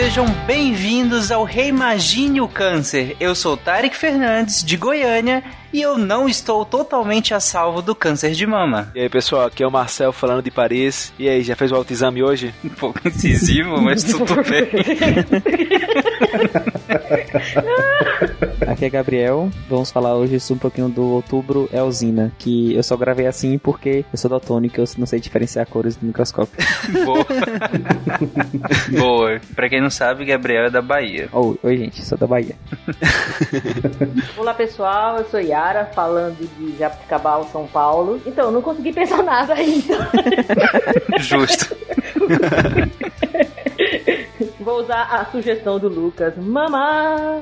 sejam bem-vindos ao Reimagine o Câncer. Eu sou Tarek Fernandes, de Goiânia, e eu não estou totalmente a salvo do câncer de mama. E aí, pessoal, aqui é o Marcel falando de Paris. E aí, já fez o autoexame hoje? Um pouco incisivo, mas tudo bem. Aqui é Gabriel. Vamos falar hoje um pouquinho do Outubro Elzina, que eu só gravei assim porque eu sou daltônico e eu não sei diferenciar cores do microscópio. Boa. Boa. Pra quem não sabe, Gabriel é da Bahia. Oh, oi, gente, sou da Bahia. Olá, pessoal. Eu sou Yara, falando de Jabuticabal, São Paulo. Então, não consegui pensar nada ainda. Justo. Vou usar a sugestão do Lucas. Mamá!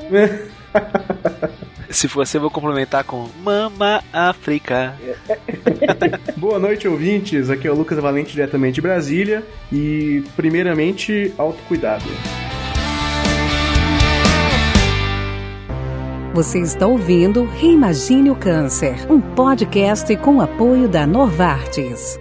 Se for eu vou complementar com Mama África. Boa noite, ouvintes. Aqui é o Lucas Valente, diretamente de Brasília. E, primeiramente, autocuidado. Você está ouvindo Reimagine o Câncer, um podcast com apoio da Novartis.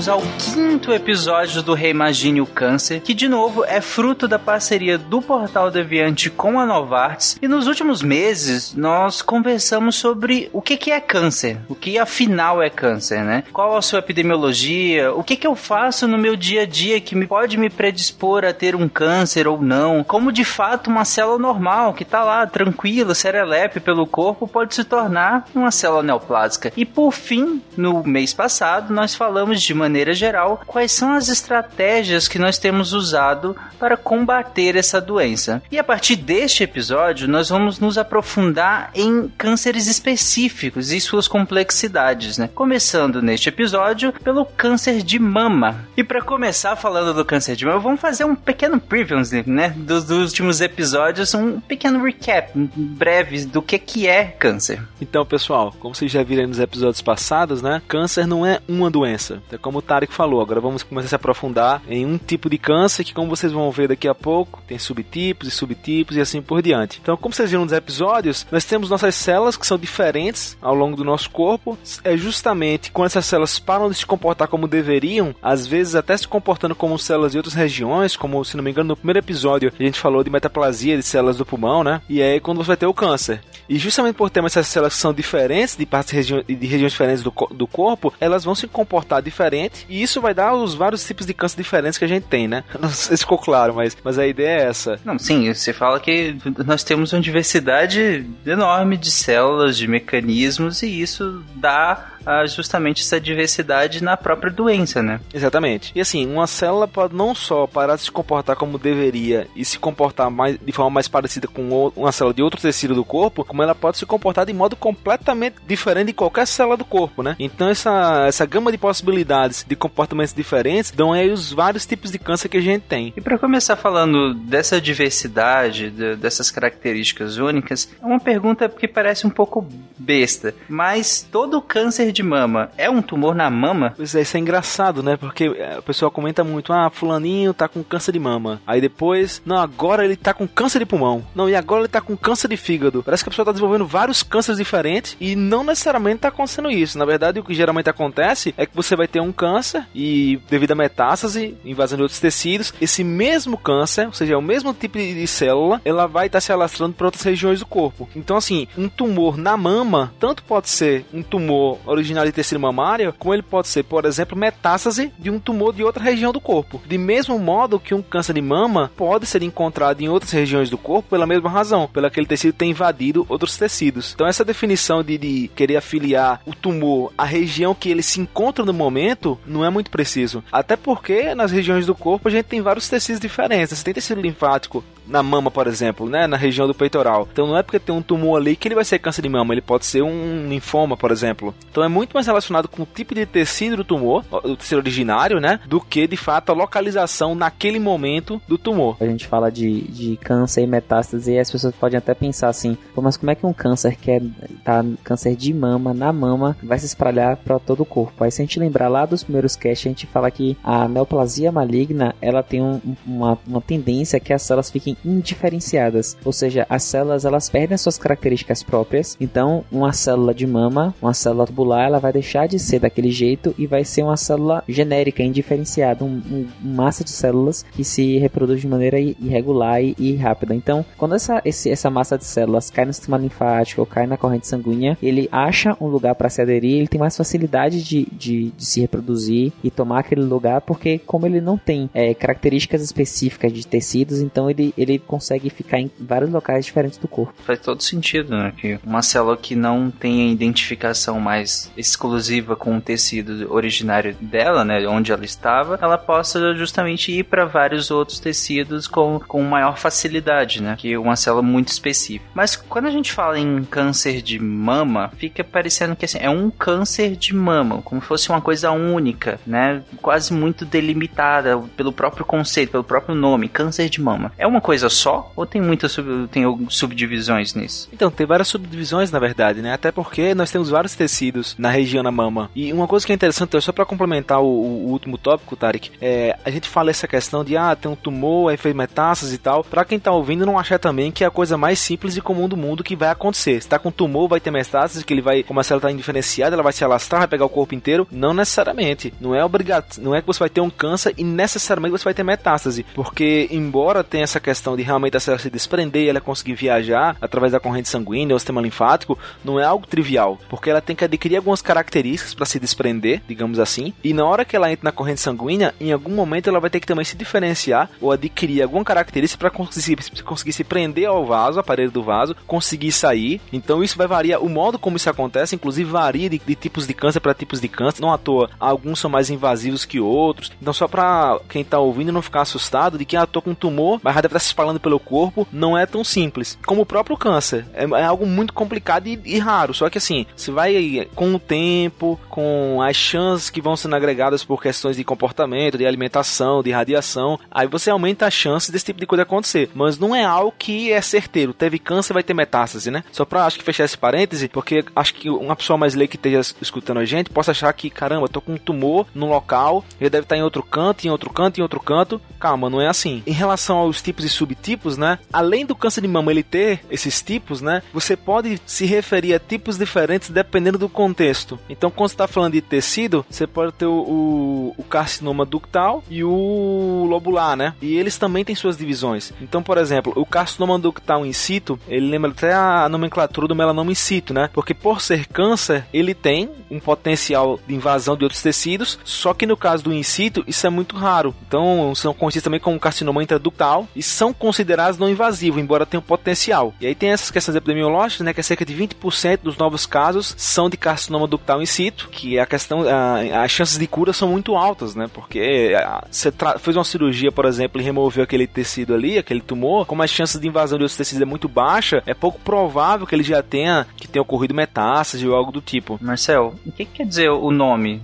Voltamos ao quinto episódio do Reimagine o Câncer, que de novo é fruto da parceria do Portal Deviante com a Novartis. E nos últimos meses nós conversamos sobre o que, que é câncer, o que afinal é câncer, né? Qual a sua epidemiologia, o que, que eu faço no meu dia a dia que me pode me predispor a ter um câncer ou não, como de fato uma célula normal que tá lá tranquila, serelepe pelo corpo, pode se tornar uma célula neoplásica. E por fim, no mês passado, nós falamos de maneira geral quais são as estratégias que nós temos usado para combater essa doença. E a partir deste episódio, nós vamos nos aprofundar em cânceres específicos e suas complexidades, né? Começando neste episódio pelo câncer de mama. E para começar falando do câncer de mama, vamos fazer um pequeno preview, né, dos, dos últimos episódios, um pequeno recap breve do que que é câncer. Então, pessoal, como vocês já viram nos episódios passados, né, câncer não é uma doença. É como o Tarek falou, agora vamos começar a se aprofundar em um tipo de câncer que, como vocês vão ver daqui a pouco, tem subtipos e subtipos e assim por diante. Então, como vocês viram nos episódios, nós temos nossas células que são diferentes ao longo do nosso corpo. É justamente quando essas células param de se comportar como deveriam, às vezes até se comportando como células de outras regiões, como se não me engano no primeiro episódio a gente falou de metaplasia de células do pulmão, né? E é aí quando você vai ter o câncer. E justamente por termos essas células que são diferentes de partes de regiões diferentes do, do corpo, elas vão se comportar diferente e isso vai dar os vários tipos de câncer diferentes que a gente tem, né? Não sei se ficou claro, mas, mas a ideia é essa. Não, sim, você fala que nós temos uma diversidade enorme de células, de mecanismos e isso dá ah, justamente essa diversidade na própria doença, né? Exatamente. E assim, uma célula pode não só parar de se comportar como deveria e se comportar mais, de forma mais parecida com uma célula de outro tecido do corpo, como ela pode se comportar de modo completamente diferente de qualquer célula do corpo, né? Então essa, essa gama de possibilidades de comportamentos diferentes dão aí os vários tipos de câncer que a gente tem. E para começar falando dessa diversidade, de, dessas características únicas, é uma pergunta que parece um pouco besta, mas todo câncer de mama é um tumor na mama? Pois é, isso é engraçado, né? Porque o pessoal comenta muito, ah, fulaninho tá com câncer de mama. Aí depois, não, agora ele tá com câncer de pulmão. Não, e agora ele tá com câncer de fígado. Parece que a pessoa tá desenvolvendo vários cânceres diferentes e não necessariamente tá acontecendo isso. Na verdade, o que geralmente acontece é que você vai ter um câncer e devido a metástase, invasão de outros tecidos, esse mesmo câncer, ou seja, o mesmo tipo de célula, ela vai estar tá se alastrando para outras regiões do corpo. Então, assim, um tumor na mama, tanto pode ser um tumor original de tecido mamário, como ele pode ser, por exemplo, metástase de um tumor de outra região do corpo. De mesmo modo que um câncer de mama pode ser encontrado em outras regiões do corpo pela mesma razão, pelo aquele tecido ter invadido outros tecidos. Então, essa definição de, de querer afiliar o tumor à região que ele se encontra no momento não é muito preciso. Até porque nas regiões do corpo a gente tem vários tecidos diferentes. Você tem tecido linfático na mama, por exemplo, né, na região do peitoral. Então não é porque tem um tumor ali que ele vai ser câncer de mama, ele pode ser um linfoma, por exemplo. Então é muito mais relacionado com o tipo de tecido do tumor, o tecido originário, né? Do que de fato a localização naquele momento do tumor. A gente fala de, de câncer e metástase e as pessoas podem até pensar assim, mas como é que um câncer que é tá câncer de mama na mama vai se espalhar para todo o corpo? Aí se a gente lembrar lá dos primeiros casts, a gente fala que a neoplasia maligna ela tem um, uma, uma tendência que as células fiquem indiferenciadas, ou seja, as células elas perdem as suas características próprias. Então, uma célula de mama, uma célula tubular, ela vai deixar de ser daquele jeito e vai ser uma célula genérica, indiferenciada, um, um, uma massa de células que se reproduz de maneira irregular e, e rápida. Então, quando essa, esse, essa massa de células cai no sistema linfático ou cai na corrente sanguínea, ele acha um lugar para se aderir, ele tem mais facilidade de, de, de, se reproduzir e tomar aquele lugar, porque como ele não tem é, características específicas de tecidos, então ele, ele consegue ficar em vários locais diferentes do corpo. Faz todo sentido, né? Que uma célula que não tem a identificação mais exclusiva com o tecido originário dela, né? Onde ela estava, ela possa justamente ir para vários outros tecidos com, com maior facilidade, né? Que uma célula muito específica. Mas quando a gente fala em câncer de mama, fica parecendo que assim, é um câncer de mama, como se fosse uma coisa única, né? Quase muito delimitada pelo próprio conceito, pelo próprio nome, câncer de mama. É uma coisa só ou tem muitas sub, tem subdivisões nisso? Então, tem várias subdivisões na verdade, né? Até porque nós temos vários tecidos na região da mama. E uma coisa que é interessante, só para complementar o, o, último tópico, Tarek, é, a gente fala essa questão de ah, tem um tumor, aí fez metástases e tal. Para quem tá ouvindo, não achar também que é a coisa mais simples e comum do mundo que vai acontecer. Se tá com tumor, vai ter metástases, que ele vai, como a célula tá indiferenciada, ela vai se alastrar, vai pegar o corpo inteiro. Não necessariamente. Não é obrigado, não é que você vai ter um câncer e necessariamente você vai ter metástase. Porque, embora tenha essa questão de realmente a célula se desprender ela conseguir viajar através da corrente sanguínea ou sistema linfático, não é algo trivial. Porque ela tem que adquirir algumas características para se desprender, digamos assim. E na hora que ela entra na corrente sanguínea, em algum momento ela vai ter que também se diferenciar ou adquirir alguma característica para conseguir, conseguir se prender ao vaso, aparelho do vaso, conseguir sair. Então isso vai variar. O modo como isso acontece, inclusive, varia de, de tipos de câncer para tipos de câncer. Não à toa, alguns são mais invasivos que outros. Então, só para quem tá ouvindo não ficar assustado de que ah, tô com um tumor, mas já deve estar tá se espalhando pelo corpo, não é tão simples. Como o próprio câncer. É, é algo muito complicado e, e, raro. Só que assim, você vai com tempo, com as chances que vão sendo agregadas por questões de comportamento, de alimentação, de radiação, aí você aumenta a chance desse tipo de coisa acontecer. Mas não é algo que é certeiro. Teve câncer, vai ter metástase, né? Só pra acho que fechar esse parêntese, porque acho que uma pessoa mais leiga que esteja escutando a gente possa achar que, caramba, tô com um tumor no local, ele deve estar em outro canto, em outro canto, em outro canto. Calma, não é assim. Em relação aos tipos e subtipos, né? Além do câncer de mama ele ter esses tipos, né? Você pode se referir a tipos diferentes dependendo do contexto. Então, quando você está falando de tecido, você pode ter o, o, o carcinoma ductal e o lobular, né? E eles também têm suas divisões. Então, por exemplo, o carcinoma ductal in situ, ele lembra até a nomenclatura do melanoma in situ, né? Porque por ser câncer, ele tem um potencial de invasão de outros tecidos, só que no caso do in situ, isso é muito raro. Então, são conhecidos também como carcinoma intraductal e são considerados não invasivos, embora tenham potencial. E aí tem essas questões epidemiológicas, né? Que é cerca de 20% dos novos casos são de carcinoma ductal in situ, que é a questão, a, as chances de cura são muito altas, né? Porque você fez uma cirurgia, por exemplo, e removeu aquele tecido ali, aquele tumor, como as chances de invasão de outros tecidos é muito baixa, é pouco provável que ele já tenha que tenha ocorrido metástase ou algo do tipo. Marcel, o que quer dizer o nome?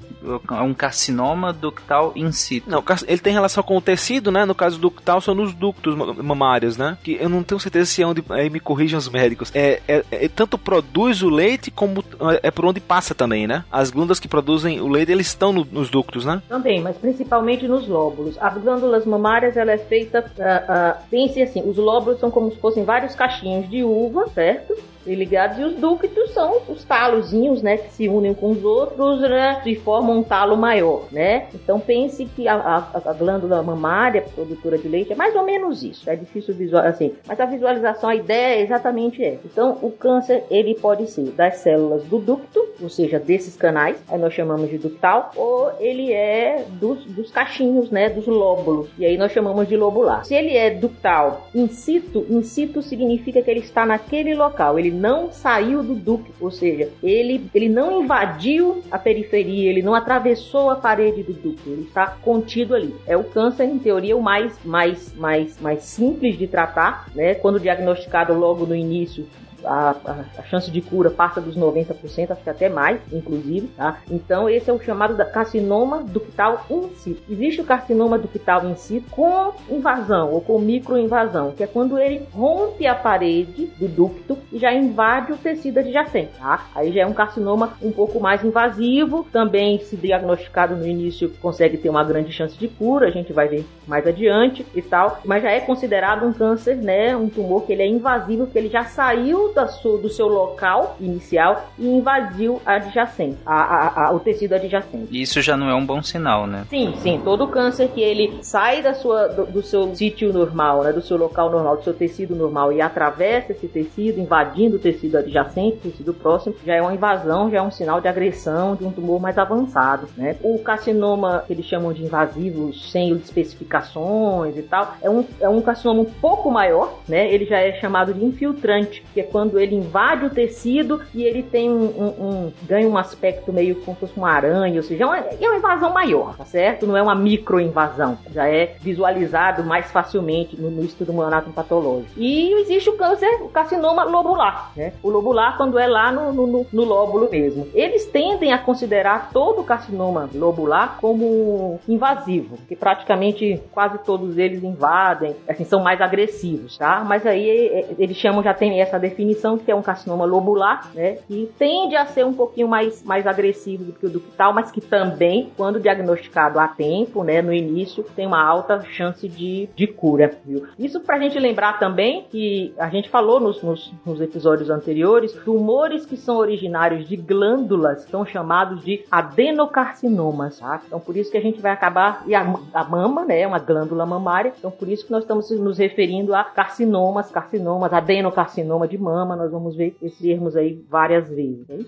É um carcinoma ductal in situ? Não, ele tem relação com o tecido, né? No caso ductal são nos ductos mamários, né? Que eu não tenho certeza se é onde aí me corrijam os médicos. É, é, é, tanto produz o leite como é por onde passa também, né? As glândulas que produzem o leite, eles estão no, nos ductos, né? Também, mas principalmente nos lóbulos. As glândulas mamárias, ela é feita, uh, uh, pense assim, os lóbulos são como se fossem vários cachinhos de uva, certo? Ligados e os ductos são os talozinhos, né, que se unem com os outros, né, e formam um talo maior, né? Então pense que a, a, a, glândula mamária, produtora de leite, é mais ou menos isso. É difícil visualizar assim, mas a visualização, a ideia é exatamente essa. Então o câncer ele pode ser das células do ducto, ou seja, desses canais, aí nós chamamos de ductal, ou ele é dos, dos cachinhos, né, dos lóbulos, e aí nós chamamos de lobular. Se ele é ductal in situ, in situ significa que ele está naquele local, ele não saiu do ducto, ou seja, ele, ele não invadiu a periferia, ele não atravessou a parede do ducto, ele está contido ali. É o câncer, em teoria, o mais, mais, mais, mais simples de tratar, né? Quando diagnosticado logo no início, a, a, chance de cura passa dos 90%, acho que até mais, inclusive, tá? Então esse é o chamado da carcinoma ductal in situ. Existe o carcinoma ductal in situ com invasão ou com microinvasão, que é quando ele rompe a parede do ducto e já invade o tecido adjacente, tá? Aí já é um carcinoma um pouco mais invasivo, também se diagnosticado no início consegue ter uma grande chance de cura, a gente vai ver mais adiante e tal, mas já é considerado um câncer, né, um tumor que ele é invasivo, que ele já saiu da sua, do seu local inicial e invadiu a adjacente, a, a, a, o tecido adjacente. Isso já não é um bom sinal, né? Sim, sim, todo câncer que ele sai da sua, do, do seu sítio normal, né, do seu local normal, do seu tecido normal e atravessa esse tecido, invadindo o tecido adjacente, tecido próximo, já é uma invasão, já é um sinal de agressão de um tumor mais avançado, né? O carcinoma que eles chamam de invasivos sem especificações e tal, é um, é um carcinoma um pouco maior, né? Ele já é chamado de infiltrante, que é quando ele invade o tecido e ele tem um, um, um ganha um aspecto meio como se fosse uma aranha, ou seja, é uma, é uma invasão maior, tá certo? Não é uma microinvasão, já é visualizado mais facilmente no, no estudo patológico. E existe o câncer, o carcinoma lobular, né? O lobular quando é lá no, no, no lóbulo mesmo. Eles tendem a considerar todo o carcinoma lobular como invasivo, que praticamente quase todos eles invadem, assim, são mais agressivos, tá? Mas aí é, é, eles chamam, já tem essa definição que é um carcinoma lobular, né? Que tende a ser um pouquinho mais, mais agressivo do que o ductal, mas que também, quando diagnosticado a tempo, né, no início, tem uma alta chance de, de cura, viu? Isso pra gente lembrar também que a gente falou nos, nos, nos episódios anteriores, tumores que são originários de glândulas são chamados de adenocarcinomas, tá? Então por isso que a gente vai acabar, e a, a mama, né, é uma glândula mamária, então por isso que nós estamos nos referindo a carcinomas, carcinomas, adenocarcinoma de mama, nós vamos ver esses termos aí várias vezes. Hein?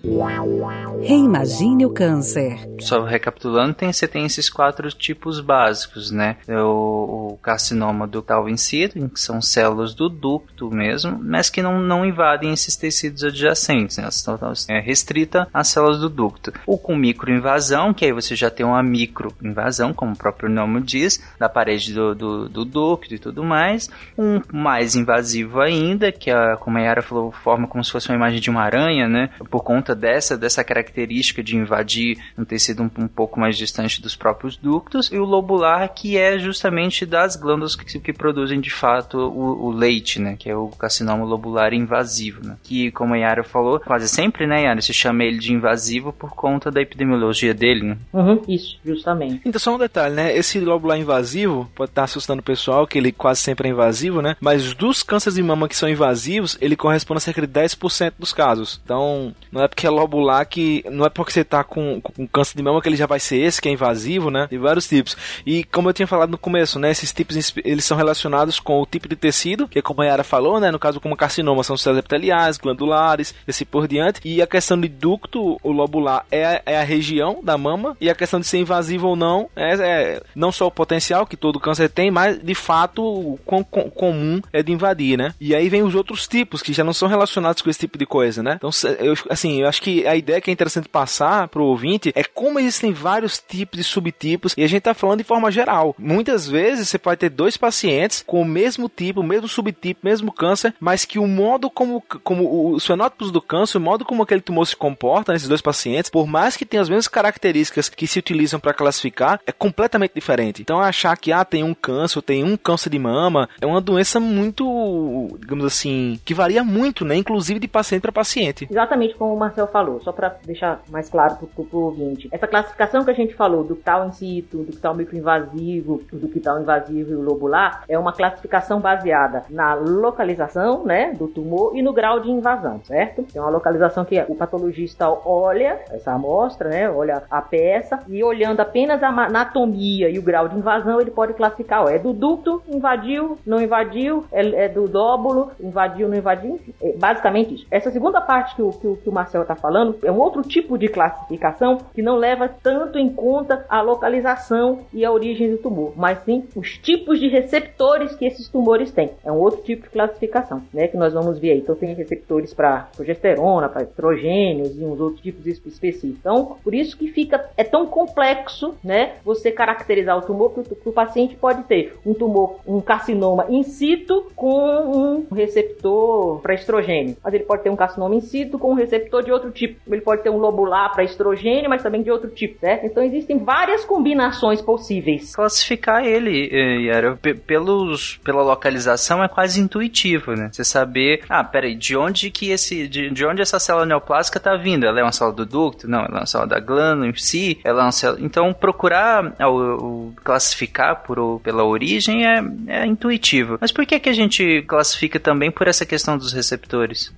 Reimagine o câncer. Só recapitulando, tem, você tem esses quatro tipos básicos, né? O, o carcinoma ductal in situ, que são células do ducto mesmo, mas que não, não invadem esses tecidos adjacentes, né? Estão, é restrita às células do ducto. O com microinvasão, que aí você já tem uma microinvasão, como o próprio nome diz, da parede do, do, do ducto e tudo mais. Um mais invasivo ainda, que a, como a Yara falou, forma como se fosse uma imagem de uma aranha, né? Por conta dessa, dessa característica de invadir um tecido um, um pouco mais distante dos próprios ductos. E o lobular, que é justamente das glândulas que, que produzem de fato o, o, leite, né? Que é o carcinoma lobular invasivo, né? Que, como a Yara falou, quase sempre, né, Yara, se chama ele de invasivo por conta da epidemiologia dele, né? Uhum, isso, justamente. Então, só um detalhe, né? Esse lobular invasivo pode estar assustando o pessoal, que ele quase sempre é invasivo, né? Mas dos cânceres de mama que são invasivos, ele corresponde a cerca de 10% dos casos. Então, não é porque é lobular que. Não é porque você tá com, com câncer de mama que ele já vai ser esse, que é invasivo, né? Tem vários tipos. E como eu tinha falado no começo, né? Esses tipos eles são relacionados com o tipo de tecido, que a Yara falou, né? No caso, como carcinoma, são células epiteliais, glandulares, assim por diante. E a questão de ducto, o lobular, é, é a região da mama. E a questão de ser invasivo ou não, é, é não só o potencial que todo câncer tem, mas de fato o quão comum é de invadir, né? E aí vem os outros tipos que já não são relacionados com esse tipo de coisa, né? Então, eu, assim, eu acho que a ideia que é interessante passar pro ouvinte é como existem vários tipos de subtipos e a gente tá falando de forma geral. Muitas vezes você pode ter dois pacientes com o mesmo tipo, o mesmo subtipo, mesmo câncer, mas que o modo como, como os fenótipos do câncer, o modo como aquele tumor se comporta nesses dois pacientes, por mais que tenha as mesmas características que se utilizam para classificar, é completamente diferente. Então achar que ah, tem um câncer, tem um câncer de mama, é uma doença muito, digamos assim, que varia muito, né, inclusive de paciente para paciente. Exatamente como o Marcel falou, só para deixar mais claro para o ouvinte. Essa classificação que a gente falou do tal in situ, do tal microinvasivo, do que tal invasivo e o lobular, é uma classificação baseada na localização, né, do tumor e no grau de invasão, certo? Tem uma localização que o patologista olha essa amostra, né, olha a peça e olhando apenas a anatomia e o grau de invasão, ele pode classificar, ó, é do ducto, invadiu, não invadiu, é, é do lóbulo, invadiu, não invadiu, enfim, é basicamente isso. Essa segunda parte que o, que o, que o Marcel está falando é um outro tipo de classificação que não leva tanto em conta a localização e a origem do tumor, mas sim os tipos de receptores que esses tumores têm. É um outro tipo de classificação, né, que nós vamos ver aí. Então tem receptores para progesterona, para estrogênios e uns outros tipos específicos. Então, por isso que fica é tão complexo, né, você caracterizar o tumor que o, que o paciente pode ter um tumor, um carcinoma in situ com um receptor para estrogênio. Mas ele pode ter um carcinoma in situ com um receptor de outro tipo. Ele pode ter um lobular para estrogênio, mas também de outro tipo, certo? Então existem várias combinações possíveis. Classificar ele, eh, Yara, pelos, pela localização é quase intuitivo, né? Você saber, ah, peraí, de onde que esse, de, de onde essa célula neoplásica tá vindo? Ela é uma célula do ducto? Não, ela é uma célula da glândula em si, ela é uma célula... Então procurar o, o classificar por, pela origem é, é intuitivo. Mas por que que a gente classifica também por essa questão dos receptores?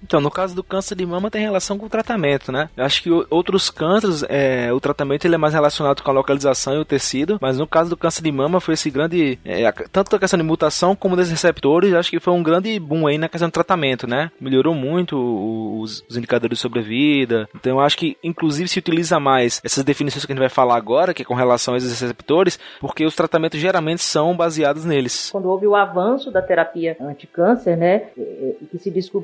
Então, no caso do câncer de mama tem relação com o tratamento, né? Eu acho que outros cânceres, é, o tratamento ele é mais relacionado com a localização e o tecido, mas no caso do câncer de mama foi esse grande, é, tanto a questão de mutação como dos receptores, acho que foi um grande boom aí na questão do tratamento, né? Melhorou muito os, os indicadores de sobrevida. Então, eu acho que inclusive se utiliza mais essas definições que a gente vai falar agora, que é com relação a esses receptores, porque os tratamentos geralmente são baseados neles. Quando houve o avanço da terapia anticâncer, né, que se descobriu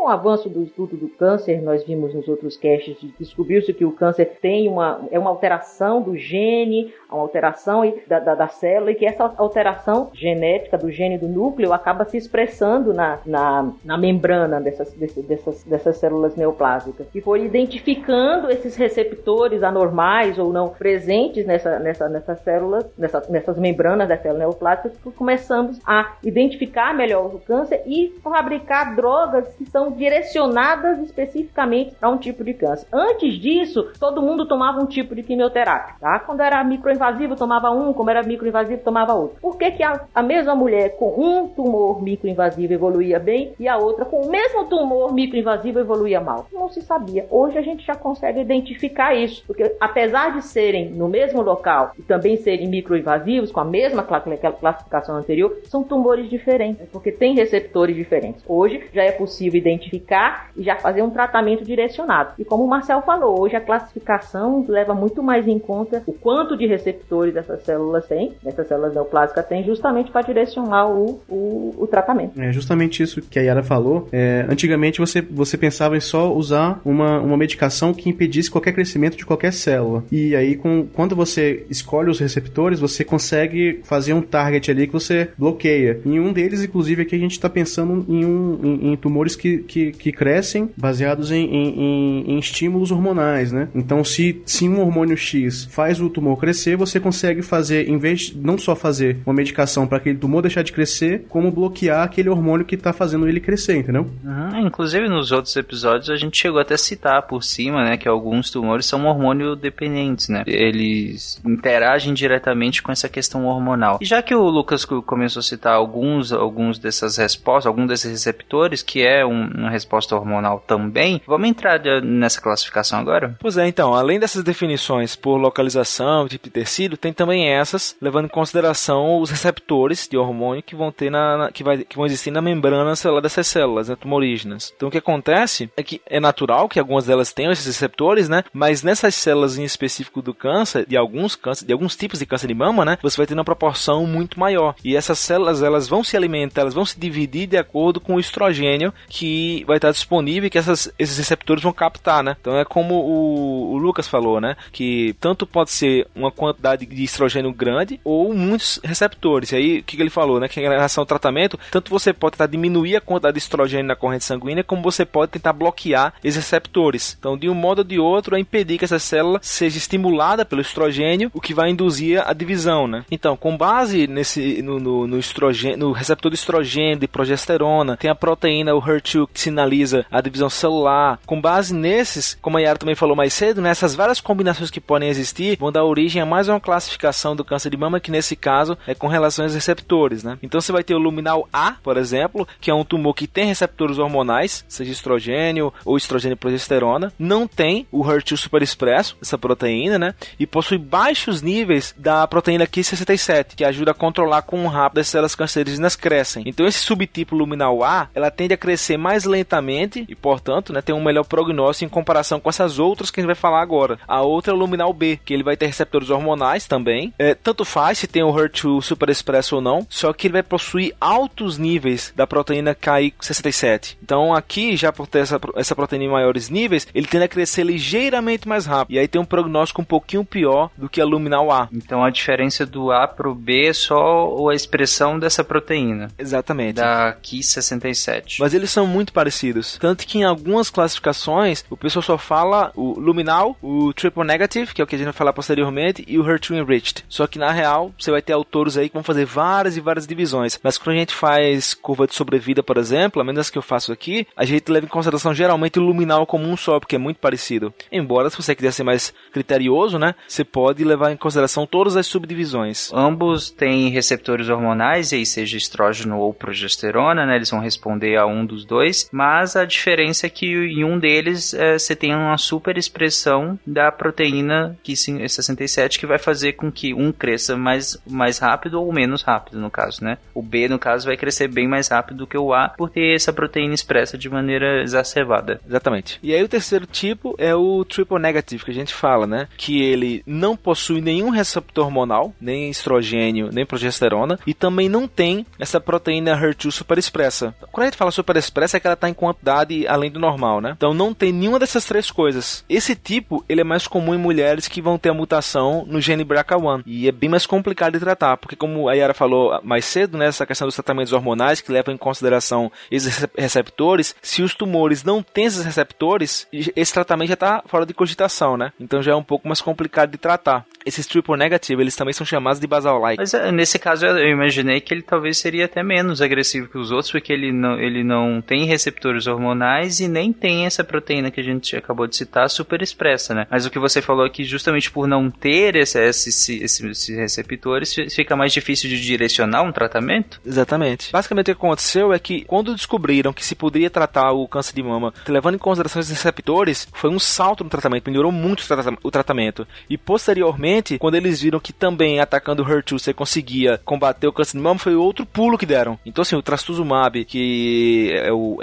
com o avanço do estudo do câncer, nós vimos nos outros caches, descobriu-se que o câncer tem uma, é uma alteração do gene, uma alteração da, da, da, célula, e que essa alteração genética do gene do núcleo acaba se expressando na, na, na membrana dessas, dessas, dessas células neoplásicas. E foi identificando esses receptores anormais ou não presentes nessa, nessa, nessas células, nessa, nessas membranas das células neoplásicas, que começamos a identificar melhor o câncer e fabricar drogas que são direcionadas especificamente para um tipo de câncer. Antes disso, todo mundo tomava um tipo de quimioterapia, tá? Quando era microinvasivo, tomava um, como era microinvasivo, tomava outro. Por que, que a, a mesma mulher com um tumor microinvasivo evoluía bem e a outra com o mesmo tumor microinvasivo evoluía mal? Não se sabia. Hoje a gente já consegue identificar isso, porque apesar de serem no mesmo local e também serem microinvasivos, com a mesma classificação anterior, são tumores diferentes, porque tem receptores diferentes. Hoje já é possível identificar e já fazer um tratamento direcionado. E como o Marcel falou, hoje a classificação leva muito mais em conta o quanto de receptores essas células têm, essas células neoplásicas têm, justamente para direcionar o, o, o, tratamento. É justamente isso que a Yara falou. É, antigamente você, você pensava em só usar uma, uma medicação que impedisse qualquer crescimento de qualquer célula. E aí, com, quando você escolhe os receptores, você consegue fazer um target ali que você bloqueia. Em um deles, inclusive, aqui a gente está pensando em, um, em, em tumores que, que, que, crescem baseados em, em, em, estímulos hormonais, né? Então, se, se um hormônio X faz o tumor crescer, você consegue fazer, em vez de não só fazer uma medicação para aquele tumor deixar de crescer, como bloquear aquele hormônio que está fazendo ele crescer, entendeu? Uhum. Inclusive, nos outros episódios, a gente chegou até a citar por cima, né, que alguns tumores são hormônio dependentes, né? Eles interagem diretamente com essa questão hormonal. E já que o Lucas começou a citar alguns, alguns dessas respostas, alguns desses receptores, que é um, uma resposta hormonal também, vamos entrar nessa classificação agora? Pois é, então, além dessas definições por localização, tipo de tecido, tem também essas, levando em consideração os receptores de hormônio que vão ter na, na que, vai, que vão existir na membrana celular dessas células, né, tumorígenas. Então o que acontece é que é natural que algumas delas tenham esses receptores, né, mas nessas células em específico do câncer, de alguns câncer, de alguns tipos de câncer de mama, né, você vai ter uma proporção muito maior. E essas células, elas vão se alimentar, elas vão se dividir de acordo com o estrogênio que vai estar disponível e que essas, esses receptores vão captar, né? Então é como o, o Lucas falou, né, que tanto pode ser uma quantidade de estrogênio grande ou muitos receptores. E aí, o que, que ele falou, né, que em relação ao tratamento, tanto você pode tentar diminuir a quantidade de estrogênio na corrente sanguínea, como você pode tentar bloquear esses receptores. Então, de um modo ou de outro, é impedir que essa célula seja estimulada pelo estrogênio, o que vai induzir a divisão, né? Então, com base nesse no, no, no estrogênio, no receptor de estrogênio, de progesterona, tem a proteína, o HER2, que sinaliza a divisão celular. Com base nesses, como a Yara também falou mais cedo, nessas várias combinações que podem existir, vão dar origem a mais uma classificação do câncer de mama, que nesse caso é com relação aos receptores, né? Então você vai ter o luminal A, por exemplo, que é um tumor que tem receptores hormonais, seja estrogênio ou estrogênio e progesterona, não tem o HER2 superexpresso, essa proteína, né? E possui baixos níveis da proteína Ki67, que ajuda a controlar quão rápido as células cancerígenas crescem. Então esse subtipo luminal A, ela tende a crescer mais lentamente e, portanto, né, tem um melhor prognóstico em comparação com essas outras que a gente vai falar agora. A outra é o luminal B, que ele vai ter receptores hormonais também. É, tanto faz se tem o HER2 superexpresso ou não, só que ele vai possuir altos níveis da proteína Ki67. Então aqui, já por ter essa, essa proteína em maiores níveis, ele tende a crescer ligeiramente mais rápido. E aí tem um prognóstico um pouquinho pior do que a luminal A. Então a diferença do A pro B é só a expressão dessa proteína. Exatamente. Da Ki67. mas eles são muito parecidos. Tanto que em algumas classificações, o pessoal só fala o luminal, o triple negative, que é o que a gente vai falar posteriormente, e o HER2 enriched. Só que na real, você vai ter autores aí que vão fazer várias e várias divisões. Mas quando a gente faz curva de sobrevida, por exemplo, a menos que eu faço aqui, a gente leva em consideração geralmente o luminal como um só, porque é muito parecido. Embora, se você quiser ser mais criterioso, né, você pode levar em consideração todas as subdivisões. Ambos têm receptores hormonais, e aí seja estrógeno ou progesterona, né? Eles vão responder a um dos dois, mas a diferença é que em um deles é, você tem uma super expressão da proteína que 67 que vai fazer com que um cresça mais, mais rápido ou menos rápido, no caso, né? O B, no caso, vai crescer bem mais rápido do que o A por ter essa proteína expressa de maneira exacerbada. Exatamente. E aí o terceiro tipo é o triple negative que a gente fala, né? Que ele não possui nenhum receptor hormonal, nem estrogênio, nem progesterona, e também não tem essa proteína HER2 super expressa. Quando a gente fala super expressa é que ela está em quantidade além do normal, né? Então não tem nenhuma dessas três coisas. Esse tipo, ele é mais comum em mulheres que vão ter a mutação no gene BRCA1 e é bem mais complicado de tratar, porque como a Yara falou mais cedo, né, essa questão dos tratamentos hormonais que levam em consideração esses receptores, se os tumores não têm esses receptores, esse tratamento já está fora de cogitação, né? Então já é um pouco mais complicado de tratar. Esses triple negative, eles também são chamados de basal-like. Mas é, nesse caso eu imaginei que ele talvez seria até menos agressivo que os outros, porque ele não, ele não tem receptores hormonais e nem tem essa proteína que a gente acabou de citar super expressa, né? Mas o que você falou aqui, justamente por não ter esse, esse, esse, esses receptores, fica mais difícil de direcionar um tratamento? Exatamente. Basicamente o que aconteceu é que quando descobriram que se poderia tratar o câncer de mama levando em consideração esses receptores, foi um salto no tratamento, melhorou muito o tratamento. E posteriormente, quando eles viram que também atacando o HER2 você conseguia combater o câncer de mama, foi outro pulo que deram. Então assim, o trastuzumab, que é o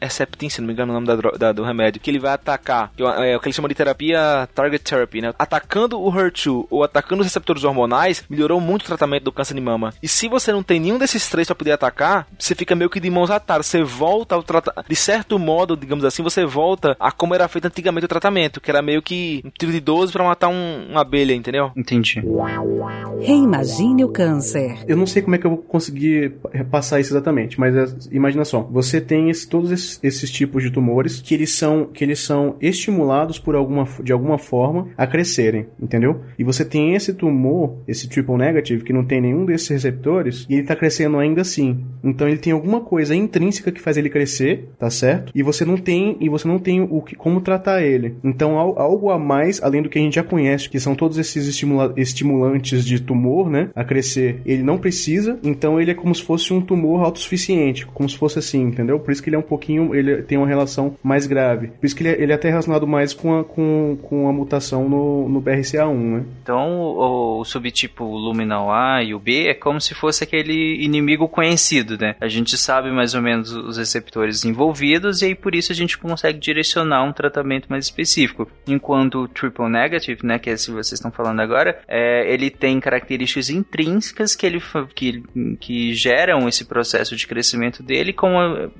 Herceptin, se não me engano o nome da, da, do remédio, que ele vai atacar, que é, é o que eles chamam de terapia target therapy, né? Atacando o HER2 ou atacando os receptores hormonais, melhorou muito o tratamento do câncer de mama. E se você não tem nenhum desses três para poder atacar, você fica meio que de mãos atadas. Você volta ao tratamento. De certo modo, digamos assim, você volta a como era feito antigamente o tratamento, que era meio que um tiro de 12 para matar um, uma abelha, entendeu? Entendi. Reimagine o câncer. Eu não sei como é que eu vou conseguir passar isso exatamente, mas é, imagina só, você tem esse, todos esses, esses, tipos de tumores que eles são que eles são estimulados por alguma de alguma forma a crescerem, entendeu? E você tem esse tumor, esse triple negative que não tem nenhum desses receptores e ele tá crescendo ainda assim. Então ele tem alguma coisa intrínseca que faz ele crescer, tá certo? E você não tem e você não tem o que como tratar ele. Então algo a mais além do que a gente já conhece, que são todos esses estimula, estimulantes de tumor, né, a crescer. Ele não precisa, então ele é como se fosse um tumor autossuficiente, como se fosse assim, entendeu? Por isso que ele é um pouquinho, ele tem uma relação mais grave. Por isso que ele é, ele é até relacionado mais com a, com, com a mutação no, no BRCA1, né? Então o, o subtipo luminal A e o B é como se fosse aquele inimigo conhecido, né? A gente sabe mais ou menos os receptores envolvidos e aí por isso a gente consegue direcionar um tratamento mais específico. Enquanto o triple negative, né, que é esse que vocês estão falando agora, é, ele tem características intrínsecas que ele que, que geram esse processo de crescimento dele, como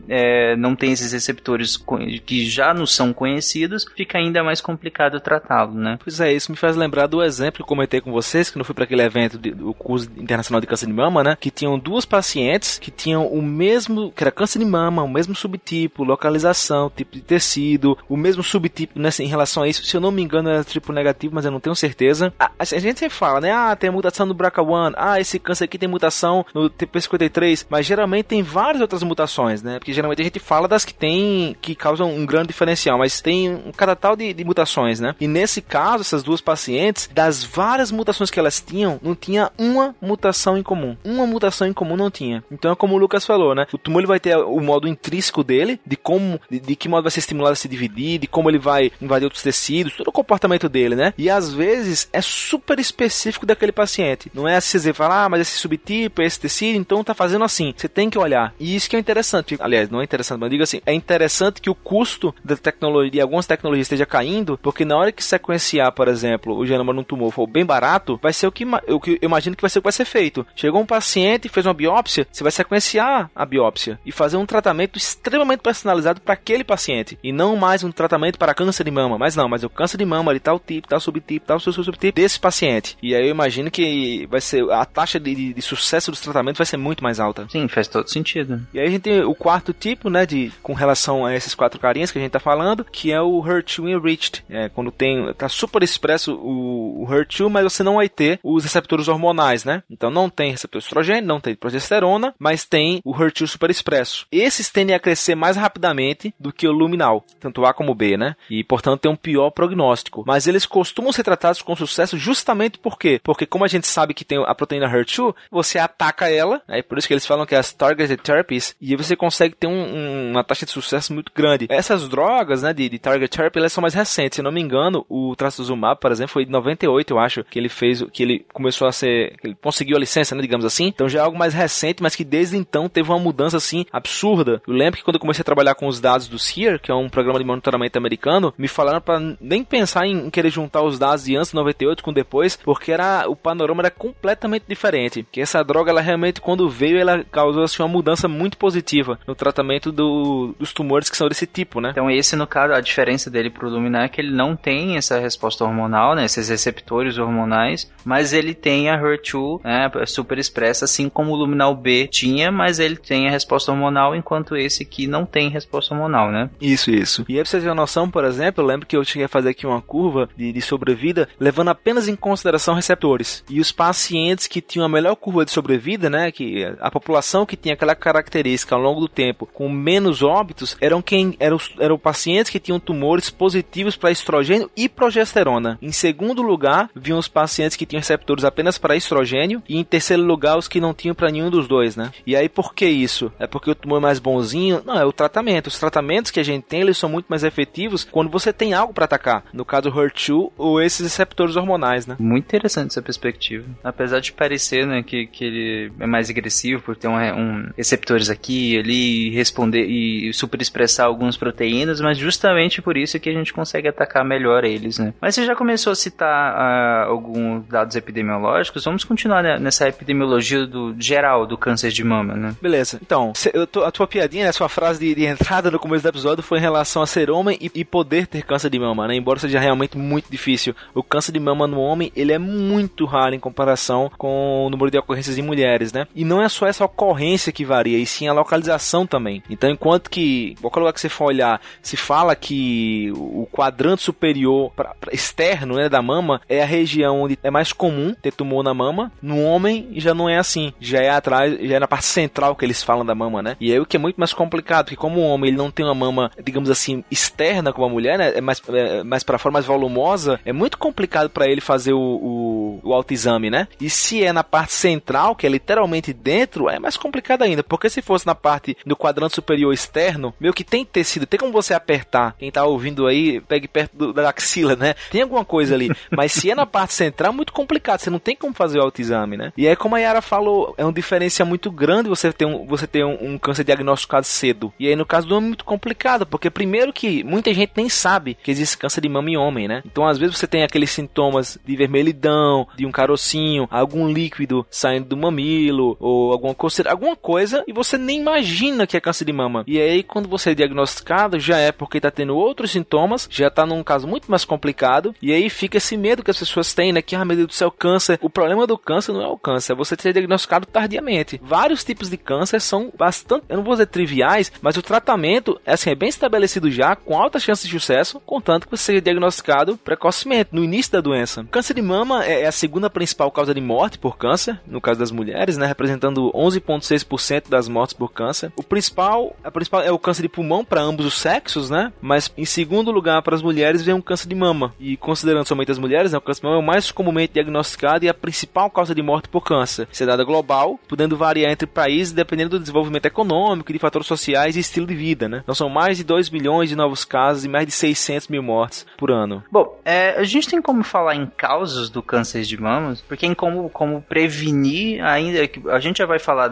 é, não tem esses receptores que já não são conhecidos, fica ainda mais complicado tratá-lo, né? Pois é, isso me faz lembrar do exemplo que eu comentei com vocês, que não fui para aquele evento do curso internacional de câncer de mama, né? Que tinham duas pacientes que tinham o mesmo, que era câncer de mama, o mesmo subtipo, localização, tipo de tecido, o mesmo subtipo nessa, em relação a isso. Se eu não me engano, era triplo negativo, mas eu não tenho certeza. A, a gente sempre fala, né? Ah, tem mutação no BRCA1, ah, esse câncer aqui tem mutação no TP53, mas geralmente tem várias outras mutações, né? Porque geralmente a gente fala das que tem, que causam um grande diferencial, mas tem um cada tal de, de mutações, né? E nesse caso, essas duas pacientes, das várias mutações que elas tinham, não tinha uma mutação em comum. Uma mutação em comum não tinha. Então é como o Lucas falou, né? O tumor ele vai ter o modo intrínseco dele, de como, de, de que modo vai ser estimulado a se dividir, de como ele vai invadir outros tecidos, todo o comportamento dele, né? E às vezes é super específico daquele paciente. Não é assim você falar, ah, mas esse subtipo, esse tecido, então tá fazendo assim. Você tem que olhar. E isso que é interessante. Aliás, não é interessante, mas eu digo assim, é interessante que o custo da tecnologia, de algumas tecnologias esteja caindo, porque na hora que sequenciar, por exemplo, o genoma num tumor for bem barato, vai ser o que, o que eu imagino que vai ser o que vai ser feito. Chegou um paciente, fez uma biópsia, você vai sequenciar a biópsia e fazer um tratamento extremamente personalizado para aquele paciente e não mais um tratamento para câncer de mama. Mas não, mas o câncer de mama, ele tal tipo, tal subtipo, tal subtipo, desse paciente. E aí eu imagino que vai ser a taxa de, de, de sucesso dos tratamentos vai ser muito mais alta. Sim, faz todo sentido. E aí a gente tem o quarto tipo, né, de com relação a esses quatro carinhas que a gente tá falando, que é o HER2 enriched. É, quando tem tá super expresso o, o HER2, mas você não vai ter os receptores hormonais, né? Então não tem receptor estrogênio, não tem progesterona, mas tem o HER2 super expresso. Esses tendem a crescer mais rapidamente do que o luminal, tanto A como B, né? E portanto tem um pior prognóstico. Mas eles costumam ser tratados com sucesso justamente por quê? Porque como a gente sabe que tem a proteína HER2, você ataca ela, é por isso que eles falam que é as targeted therapies, e você consegue ter um, um, uma taxa de sucesso muito grande. Essas drogas, né, de, de target therapy, elas são mais recentes. Se não me engano, o trastuzumab, por exemplo, foi em 98, eu acho, que ele fez, que ele começou a ser, ele conseguiu a licença, né, digamos assim. Então já é algo mais recente, mas que desde então teve uma mudança assim absurda. Eu lembro que quando eu comecei a trabalhar com os dados do SEER, que é um programa de monitoramento americano, me falaram para nem pensar em querer juntar os dados de antes de 98 com depois, porque era o panorama era completamente diferente. Que essa droga ela realmente quando veio ela causou assim uma mudança muito positiva no tratamento do, dos tumores que são desse tipo, né? Então esse no caso a diferença dele pro Luminar é que ele não tem essa resposta hormonal, né, esses receptores hormonais, mas ele tem a HER2 né, super expressa, assim como o Luminal B tinha, mas ele tem a resposta hormonal, enquanto esse aqui não tem resposta hormonal, né? Isso, isso. E aí pra você ter uma noção, por exemplo, eu lembro que eu tinha que fazer aqui uma curva de, de sobrevida, levando apenas em consideração receptores. E os pacientes que tinham a melhor curva de sobrevida, né, que a população que tinha aquela característica ao longo do tempo com menos óbitos, eram quem eram, eram pacientes que tinham tumores positivos para estrogênio e progesterona. Em segundo lugar, vinham os pacientes que tinham receptores apenas para estrogênio e em terceiro lugar os que não tinham para nenhum dos dois, né? E aí por que isso? É porque o tumor é mais bonzinho? Não, é o tratamento. Os tratamentos que a gente tem, eles são muito mais efetivos quando você tem algo para atacar. No caso HER2 ou esses receptores hormonais, né? Muito interessante essa perspectiva. Apesar de parecer, né, que, que ele é mais agressivo por ter um, um receptores aqui e ali responder e super expressar algumas proteínas, mas justamente por isso que a gente consegue atacar melhor eles, né? Mas você já começou a citar uh, alguns dados epidemiológicos, vamos continuar nessa epidemiologia do geral do câncer de mama, né? Beleza. Então, tô, a tua piadinha, né, a sua frase de, de, entrada no começo do episódio foi em relação a ser homem e, e, poder ter câncer de mama, né? Embora seja realmente muito difícil. O câncer de mama no homem, ele é muito raro em comparação com o número de ocorrências em mulheres, né? E não é só essa ocorrência que varia, e sim a localização também. Então, enquanto que, qualquer lugar que você for olhar, se fala que o quadrante superior pra, pra externo né, da mama é a região onde é mais comum ter tumor na mama, no homem já não é assim, já é atrás, já é na parte central que eles falam da mama, né? E aí o que é muito mais complicado, porque como o homem ele não tem uma mama, digamos assim, externa como a mulher, né? É mais, é, mais para fora, mais volumosa, é muito complicado para ele fazer o, o, o autoexame, né? E se é na parte central, que é literalmente dentro, é mais complicado ainda, porque se fosse na parte do quadrante superior externo, meio que tem tecido, tem como você apertar, quem tá ouvindo aí, pegue perto do, da axila, né? Tem alguma coisa ali, mas se é na parte central, é muito complicado, você não tem como fazer o autoexame, né? E aí, como a Yara falou, é um diferencial muito grande você ter um, você ter um, um câncer diagnosticado cedo. E aí, no caso do homem, é muito complicado, porque primeiro que muita gente nem sabe que existe câncer de mama em homem, né? Então, às vezes, você tem aqueles sintomas de vermelhidão, de um carocinho, algum líquido saindo do mamilo, ou alguma coceira, alguma coisa, e você nem imagina que é câncer de mama. E aí, quando você é diagnosticado, já é porque tá tendo outros sintomas, já tá num caso muito mais complicado, e aí fica esse medo que as pessoas têm, né? Que, ah, meu Deus do céu, câncer. O problema do câncer não é o câncer, é você ser diagnosticado tardiamente. Vários tipos de câncer são bastante, eu não vou dizer triviais, mas o tratamento é, assim, é bem estabelecido já, com altas chances de sucesso, contanto que você seja diagnosticado precocemente, no início da doença. Câncer de mama é, é a segunda principal causa de morte por câncer, no caso das mulheres, né? Representando 11,6% das mortes por câncer. O principal, a principal é o câncer de pulmão para ambos os sexos, né? Mas em segundo lugar para as mulheres vem o câncer de mama. E considerando somente as mulheres, né, o câncer de mama é o mais comumente diagnosticado e a principal causa de morte por câncer. Isso é dada global, podendo variar entre países dependendo do desenvolvimento econômico, de fatores sociais e estilo de vida, né? Então são mais de 2 milhões de novos casos e mais de 600 mil mortes por ano. Bom, é, a gente tem como falar em causas do câncer de mamas, porque em como, como prevenir ainda, a gente já vai falar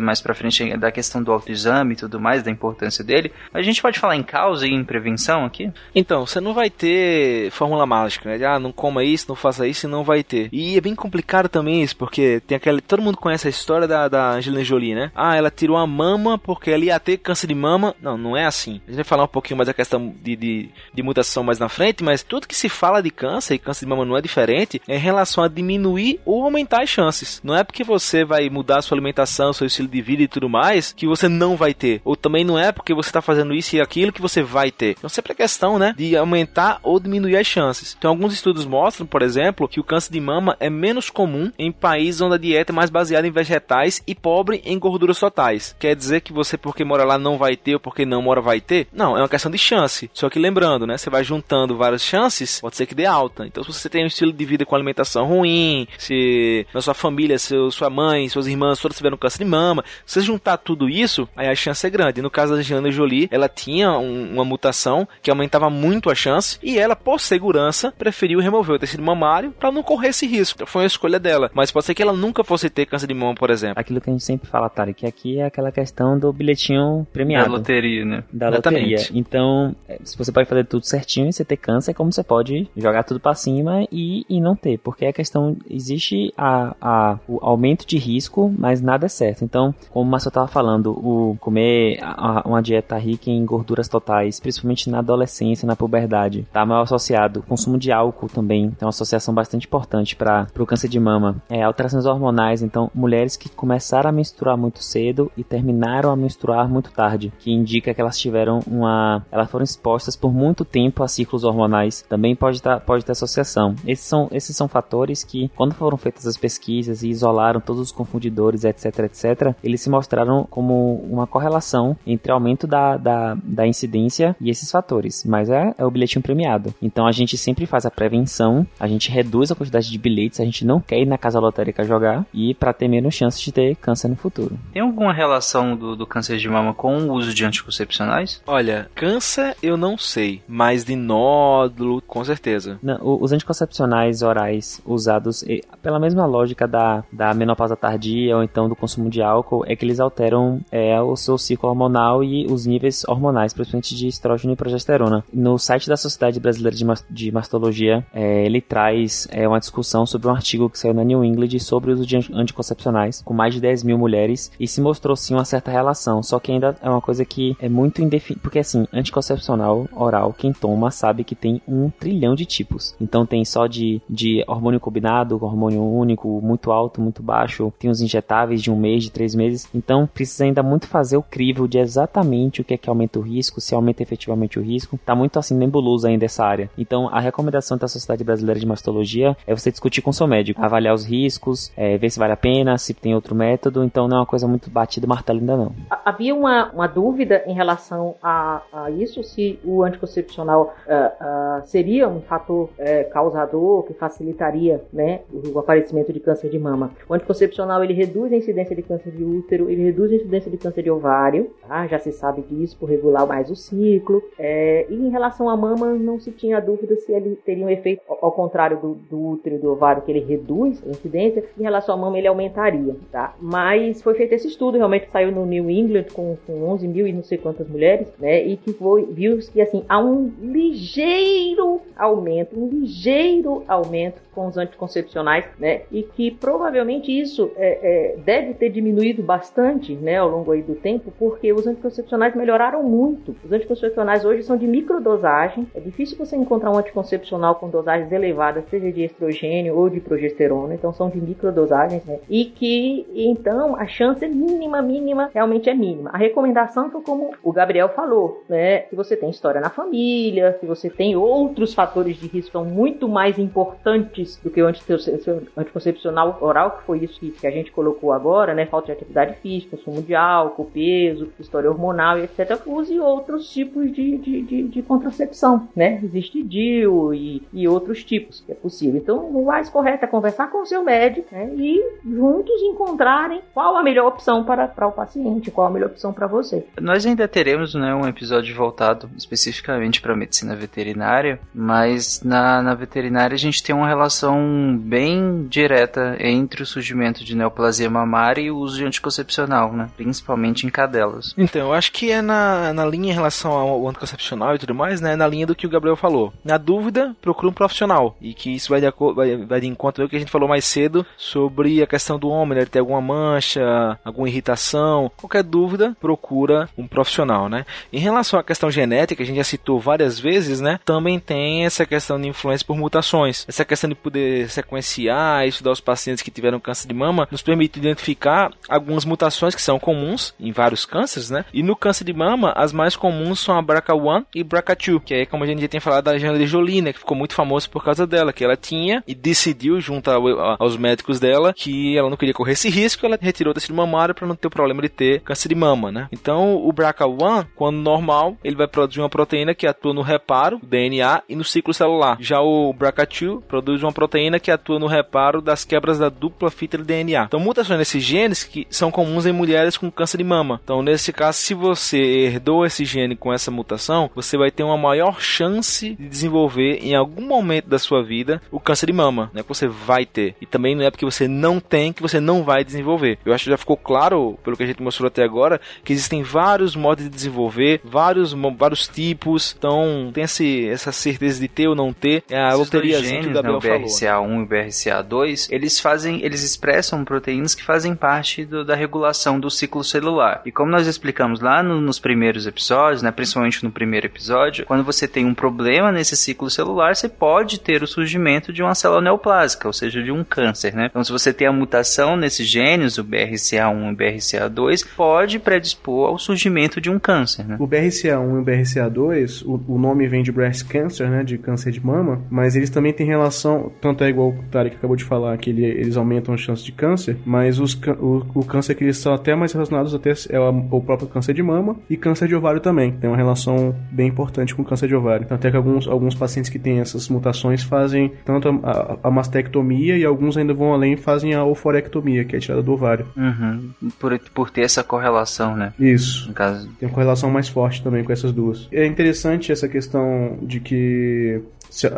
mais pra frente da questão do autoexame e tudo mais, da importância dele, a gente pode falar em causa e em prevenção aqui? Então, você não vai ter fórmula mágica, né? Ah, não coma isso, não faça isso e não vai ter. E é bem complicado também isso, porque tem aquela. Todo mundo conhece a história da, da Angelina Jolie, né? Ah, ela tirou a mama porque ela ia ter câncer de mama. Não, não é assim. A gente vai falar um pouquinho mais da questão de, de, de mutação mais na frente, mas tudo que se fala de câncer, e câncer de mama não é diferente, é em relação a diminuir ou aumentar as chances. Não é porque você vai mudar a sua alimentação, seu estilo de vida e tudo mais, que você não vai ter. Ou também não é porque você está fazendo isso e aquilo que você vai ter. Então sempre é questão, né, de aumentar ou diminuir as chances. Então alguns estudos mostram, por exemplo, que o câncer de mama é menos comum em países onde a dieta é mais baseada em vegetais e pobre em gorduras totais. Quer dizer que você porque mora lá não vai ter ou porque não mora vai ter? Não, é uma questão de chance. Só que lembrando, né, você vai juntando várias chances, pode ser que dê alta. Então se você tem um estilo de vida com alimentação ruim, se na sua família, seu, sua mãe, suas irmãs todas tiveram câncer de mama, se você juntar tudo isso, aí a chance é grande. No caso da Angelina Jolie, ela tinha um, uma mutação que aumentava muito a chance e ela, por segurança, preferiu remover o tecido mamário para não correr esse risco. Foi uma escolha dela. Mas pode ser que ela nunca fosse ter câncer de mama, por exemplo. Aquilo que a gente sempre fala, Tari, que aqui é aquela questão do bilhetinho premiado. Da loteria, né? Da Exatamente. loteria. Então, é, se você pode fazer tudo certinho e você ter câncer, é como você pode jogar tudo para cima e, e não ter. Porque a questão, existe a, a, o aumento de risco, mas nada é certo. Então, como o Marcelo estava falando, comer uma dieta rica em gorduras totais, principalmente na adolescência, na puberdade, está mal associado. Consumo de álcool também tem uma associação bastante importante para o câncer de mama. É, alterações hormonais, então, mulheres que começaram a menstruar muito cedo e terminaram a menstruar muito tarde, que indica que elas tiveram uma. Elas foram expostas por muito tempo a ciclos hormonais, também pode, tá, pode ter associação. Esses são, esses são fatores que, quando foram feitas as pesquisas e isolaram todos os confundidores, etc, etc, eles se mostraram como uma correlação entre aumento da, da, da incidência e esses fatores. Mas é, é o bilhetinho premiado. Então a gente sempre faz a prevenção, a gente reduz a quantidade de bilhetes, a gente não quer ir na casa lotérica jogar e para ter menos chances de ter câncer no futuro. Tem alguma relação do, do câncer de mama com o uso de anticoncepcionais? Olha, câncer eu não sei, mas de nódulo, com certeza. Não, os anticoncepcionais orais usados pela mesma lógica da, da menopausa tardia ou então do consumo de álcool é que eles alteram é, o seu ciclo hormonal e os níveis hormonais, principalmente de estrógeno e progesterona. No site da Sociedade Brasileira de, de Mastologia, é, ele traz é, uma discussão sobre um artigo que saiu na New England sobre o uso de anticoncepcionais com mais de 10 mil mulheres e se mostrou sim uma certa relação, só que ainda é uma coisa que é muito indefinida, porque assim, anticoncepcional oral, quem toma sabe que tem um trilhão de tipos. Então tem só de, de hormônio combinado, hormônio único, muito alto, muito baixo, tem os injetáveis de um mês, de três meses. Então precisa ainda muito fazer o crivo de exatamente o que é que aumenta o risco, se aumenta efetivamente o risco. Tá muito assim nebuloso ainda essa área. Então a recomendação da Sociedade Brasileira de Mastologia é você discutir com seu médico, avaliar os riscos, é, ver se vale a pena, se tem outro método. Então não é uma coisa muito batida martelo ainda não. Havia uma, uma dúvida em relação a, a isso, se o anticoncepcional uh, uh, seria um fator uh, causador que facilitaria né, o, o aparecimento de câncer de mama. O anticoncepcional ele reduz a incidência de câncer de útero, ele reduz a incidência de câncer de ovário, tá? já se sabe disso por regular mais o ciclo. É, e em relação à mama, não se tinha dúvida se ele teria um efeito, ao contrário do, do útero e do ovário, que ele reduz a incidência, em relação à mama ele aumentaria. Tá? Mas foi feito esse estudo, realmente saiu no New England com, com 11 mil e não sei quantas mulheres, né? E que foi, viu que assim, há um ligeiro aumento, um ligeiro aumento com os anticoncepcionais, né? E que provavelmente isso é, é, deve ter diminuído bastante, né, ao longo aí do tempo, porque os anticoncepcionais melhoraram muito. Os anticoncepcionais hoje são de microdosagem. É difícil você encontrar um anticoncepcional com dosagens elevadas, seja de estrogênio ou de progesterona. Então são de microdosagens, né? E que então a chance é mínima, mínima, realmente é mínima. A recomendação foi como o Gabriel falou, né? Se você tem história na família, se você tem outros fatores de risco são muito mais importantes do que o anticoncepcional oral, que foi isso que, que a gente colocou agora, né? Falta de atividade física, consumo de álcool, peso, história hormonal, etc. Use outros tipos de, de, de, de contracepção, né? Existe DIU e, e outros tipos que é possível. Então, o mais correto é conversar com o seu médico né? e juntos encontrarem qual a melhor opção para, para o paciente, qual a melhor opção para você. Nós ainda teremos né, um episódio voltado especificamente para medicina veterinária, mas na, na veterinária a gente tem uma relação bem direta entre o surgimento de neoplasia mamária e o uso de anticoncepcional, né? Principalmente em cadelas. Então, eu acho que é na, na linha em relação ao anticoncepcional e tudo mais, né? Na linha do que o Gabriel falou. Na dúvida, procura um profissional. E que isso vai de, vai, vai de encontro ao que a gente falou mais cedo sobre a questão do homem, né? Ele ter alguma mancha, alguma irritação. Qualquer dúvida, procura um profissional, né? Em relação à questão genética, a gente já citou várias vezes, né? Também tem essa questão de influência por mutações. Essa questão de poder sequenciar estudar os pacientes que tiveram câncer de mama nos permite identificar algumas mutações que são comuns em vários cânceres, né? E no câncer de mama, as mais comuns são a BRCA1 e BRCA2, que é como a gente já tem falado da Angelina Jolie, né? Que ficou muito famosa por causa dela, que ela tinha e decidiu, junto aos médicos dela, que ela não queria correr esse risco, ela retirou o tecido mamário para não ter o problema de ter câncer de mama, né? Então, o BRCA1, quando normal, ele vai produzir uma proteína que atua no reparo, DNA, e no ciclo celular. Já o BRCA2 produz uma proteína que atua no reparo das quebras da dupla fita de DNA. Então, mutações nesses genes que são comuns em mulheres com câncer de mama. Então, nesse caso, se você herdou esse gene com essa mutação, você vai ter uma maior chance de desenvolver em algum momento da sua vida o câncer de mama, né? Que você vai ter. E também não é porque você não tem que você não vai desenvolver. Eu acho que já ficou claro, pelo que a gente mostrou até agora, que existem vários modos de desenvolver, vários, vários tipos. Então, tem esse, essa certeza de ter ou não ter. É a loteria que o Gabriel né, o BRCA1 e o BRCA2, eles fazem, eles expressam proteínas que fazem parte do, da regulação do ciclo celular. E como nós explicamos lá no, nos primeiros episódios, né, principalmente no primeiro episódio, quando você tem um problema nesse ciclo celular, você pode ter o surgimento de uma célula neoplásica, ou seja, de um câncer, né? Então, se você tem a mutação nesses genes, o BRCA1 e o BRCA2, pode predispor ao surgimento de um câncer, né? O BRCA1 e o BRCA2, o, o nome vem de breast cancer, né, de câncer de mama, mas eles também têm relação, tanto é igual o Tarek acabou de falar, que ele, eles aumentam as chances de câncer, mas os, o, o câncer que eles são até mais relacionados até é o, o próprio câncer de mama e câncer de ovário também. Tem uma relação bem importante com câncer de ovário. Até que alguns, alguns pacientes que têm essas mutações fazem tanto a, a, a mastectomia e alguns ainda vão além e fazem a oforectomia, que é a tirada do ovário. Uhum. Por, por ter essa correlação, né? Isso. No caso. Tem uma correlação mais forte também com essas duas. É interessante essa questão de que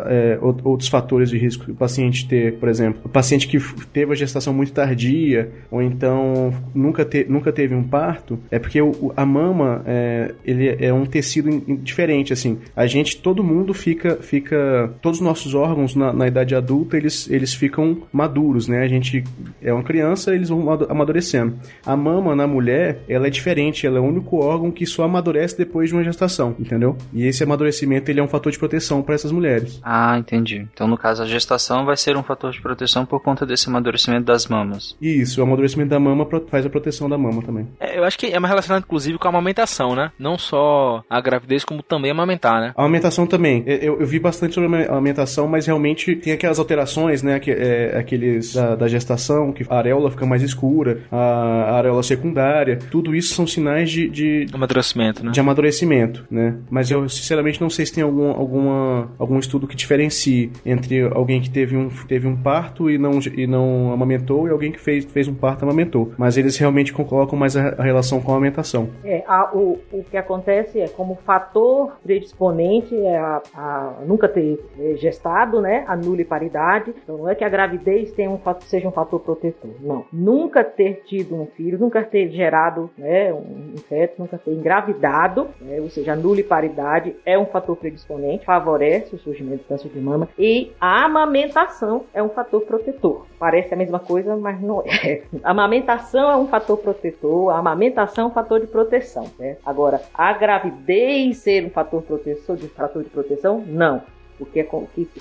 é, outros fatores de risco que o paciente ter, por exemplo, o paciente que teve a gestação muito tardia ou então nunca, te, nunca teve um parto, é porque o, a mama é, ele é um tecido diferente, assim. A gente, todo mundo fica, fica todos os nossos órgãos na, na idade adulta eles, eles ficam maduros, né? A gente é uma criança, eles vão amadurecendo. A mama na mulher, ela é diferente, ela é o único órgão que só amadurece depois de uma gestação, entendeu? E esse amadurecimento ele é um fator de proteção para essas mulheres mulheres. Ah, entendi. Então, no caso, a gestação vai ser um fator de proteção por conta desse amadurecimento das mamas. Isso, o amadurecimento da mama faz a proteção da mama também. É, eu acho que é mais relacionado, inclusive, com a amamentação, né? Não só a gravidez, como também amamentar, né? A amamentação também. Eu, eu vi bastante sobre a amamentação, mas realmente tem aquelas alterações, né? Que, é, aqueles da, da, gestação, que a areola fica mais escura, a, a areola secundária. Tudo isso são sinais de, de amadurecimento, né? De amadurecimento, né? Mas eu, sinceramente, não sei se tem algum, alguma, algum estudo que diferencie entre alguém que teve um, teve um parto e não, e não amamentou e alguém que fez, fez um parto e amamentou. Mas eles realmente colocam mais a, a relação com a amamentação. É, a, o, o que acontece é como fator predisponente é a, a nunca ter é, gestado, né? A nula paridade. Então não é que a gravidez tenha um, seja um fator protetor. Não. Nunca ter tido um filho, nunca ter gerado né, um feto, nunca ter engravidado, né, ou seja, a nula paridade é um fator predisponente, favorece o surgimento surgimento do câncer de mama. E a amamentação é um fator protetor. Parece a mesma coisa, mas não é. A amamentação é um fator protetor, a amamentação é um fator de proteção. Né? Agora, a gravidez ser um fator protetor, de fator de proteção, não o que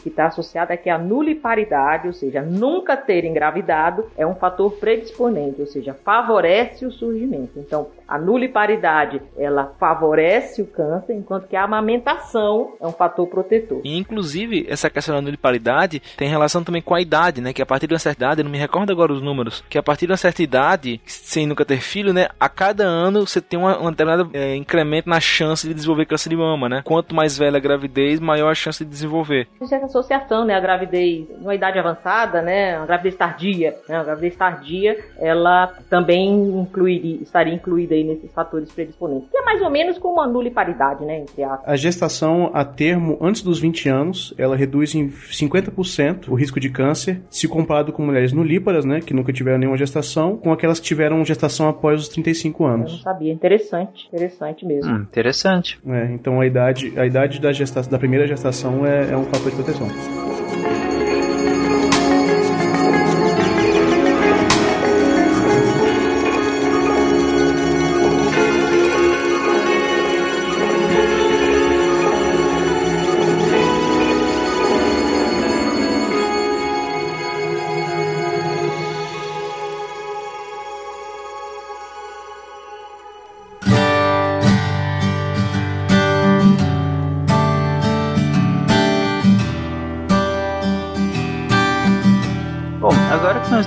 está associado é que a nuliparidade, ou seja, nunca ter engravidado, é um fator predisponente, ou seja, favorece o surgimento. Então, a nuliparidade, ela favorece o câncer, enquanto que a amamentação é um fator protetor. E, inclusive, essa questão da nuliparidade tem relação também com a idade, né? Que a partir de uma certa idade, eu não me recordo agora os números, que a partir de uma certa idade, sem nunca ter filho, né? A cada ano você tem um determinado é, incremento na chance de desenvolver câncer de mama, né? Quanto mais velha a gravidez, maior a chance de desenvolver desenvolver. Existe essa associação, né? A gravidez numa idade avançada, né? A gravidez tardia, né? A gravidez tardia, ela também incluiria, estaria incluída aí nesses fatores predisponentes. Que é mais ou menos como a nuliparidade, né? Entre aspas. A gestação a termo antes dos 20 anos, ela reduz em 50% o risco de câncer, se comparado com mulheres nulíparas, né? Que nunca tiveram nenhuma gestação, com aquelas que tiveram gestação após os 35 Eu não anos. sabia. Interessante. Interessante mesmo. Hum, interessante. É, então a idade, a idade da, gesta da primeira gestação é, é um fator de proteção.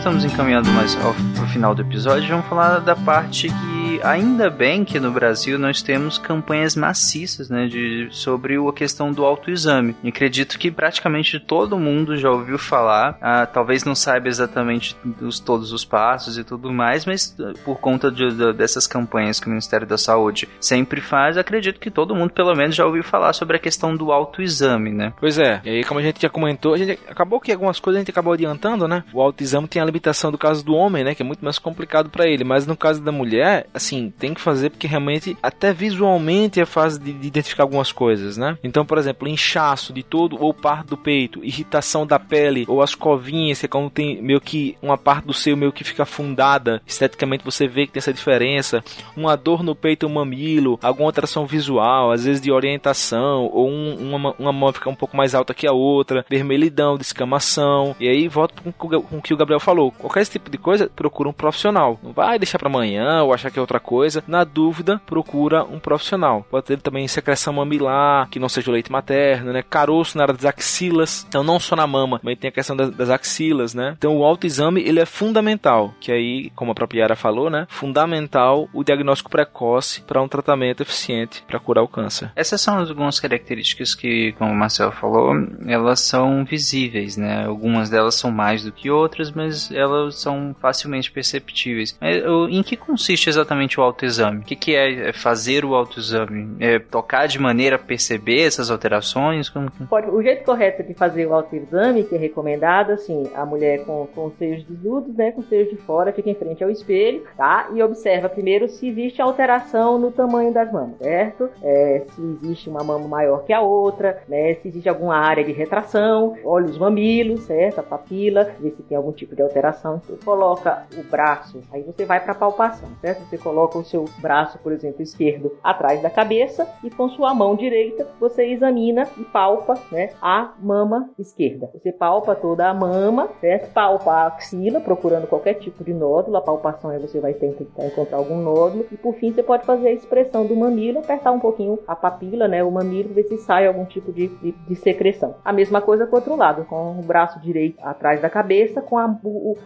Estamos encaminhando mais ao final do episódio, vamos falar da parte que ainda bem que no Brasil nós temos campanhas maciças, né, de, sobre a questão do autoexame. E acredito que praticamente todo mundo já ouviu falar, ah, talvez não saiba exatamente os, todos os passos e tudo mais, mas ah, por conta de- de- dessas campanhas que o Ministério da Saúde sempre faz, acredito que todo mundo pelo menos já ouviu falar sobre a questão do autoexame, né? Pois é, e aí como a gente já comentou, a gente acabou que algumas coisas a gente acabou adiantando, né? O autoexame tem a limitação do caso do homem, né? Que é muito mais complicado pra ele, mas no caso da mulher, assim, tem que fazer porque realmente, até visualmente é fácil de, de identificar algumas coisas, né? Então, por exemplo, inchaço de todo ou parte do peito, irritação da pele ou as covinhas, que é quando tem meio que uma parte do seu meio que fica afundada, esteticamente você vê que tem essa diferença, uma dor no peito ou mamilo, alguma alteração visual, às vezes de orientação, ou um- uma, uma mão ficar um pouco mais alta que a outra, vermelhidão, descamação, e aí volta com, com o que o Gabriel falou. Qualquer esse tipo de coisa, procura um profissional. Não vai deixar pra amanhã ou achar que é outra coisa. Na dúvida, procura um profissional. Pode ter também secreção mamilar, que não seja o leite materno, né? Caroço na área das axilas, então não só na mama, também tem a questão das, das axilas, né? Então o autoexame, ele é fundamental, que aí, como a própria Yara falou, né? Fundamental o diagnóstico precoce para um tratamento eficiente para curar o câncer. Essas são algumas características que, como o Marcelo falou, elas são visíveis, né? Algumas delas são mais do que outras, mas elas são facilmente perceptíveis. Mas, em que consiste exatamente o autoexame? O que, que é fazer o autoexame? É tocar de maneira a perceber essas alterações? Como que- Pode- o jeito correto de fazer o autoexame, que é recomendado, assim, a mulher com, com os seios desnudos, né, com os seios de fora, fica em frente ao espelho, tá? E observa primeiro se existe alteração no tamanho das mamas, certo? É, se existe uma mama maior que a outra, né? Se existe alguma área de retração, olha os mamilos, certo? A papila, vê se tem algum tipo de alteração. Coloca o braço, aí você vai para palpação, certo? Você coloca o seu braço, por exemplo, esquerdo atrás da cabeça e com sua mão direita você examina e palpa, né, a mama esquerda. Você palpa toda a mama, certo? Palpa a axila, procurando qualquer tipo de nódulo. A palpação aí você vai tentar encontrar algum nódulo. E por fim você pode fazer a expressão do mamilo, apertar um pouquinho a papila, né, o mamilo, ver se sai algum tipo de, de, de secreção. A mesma coisa com o outro lado, com o braço direito atrás da cabeça, com a,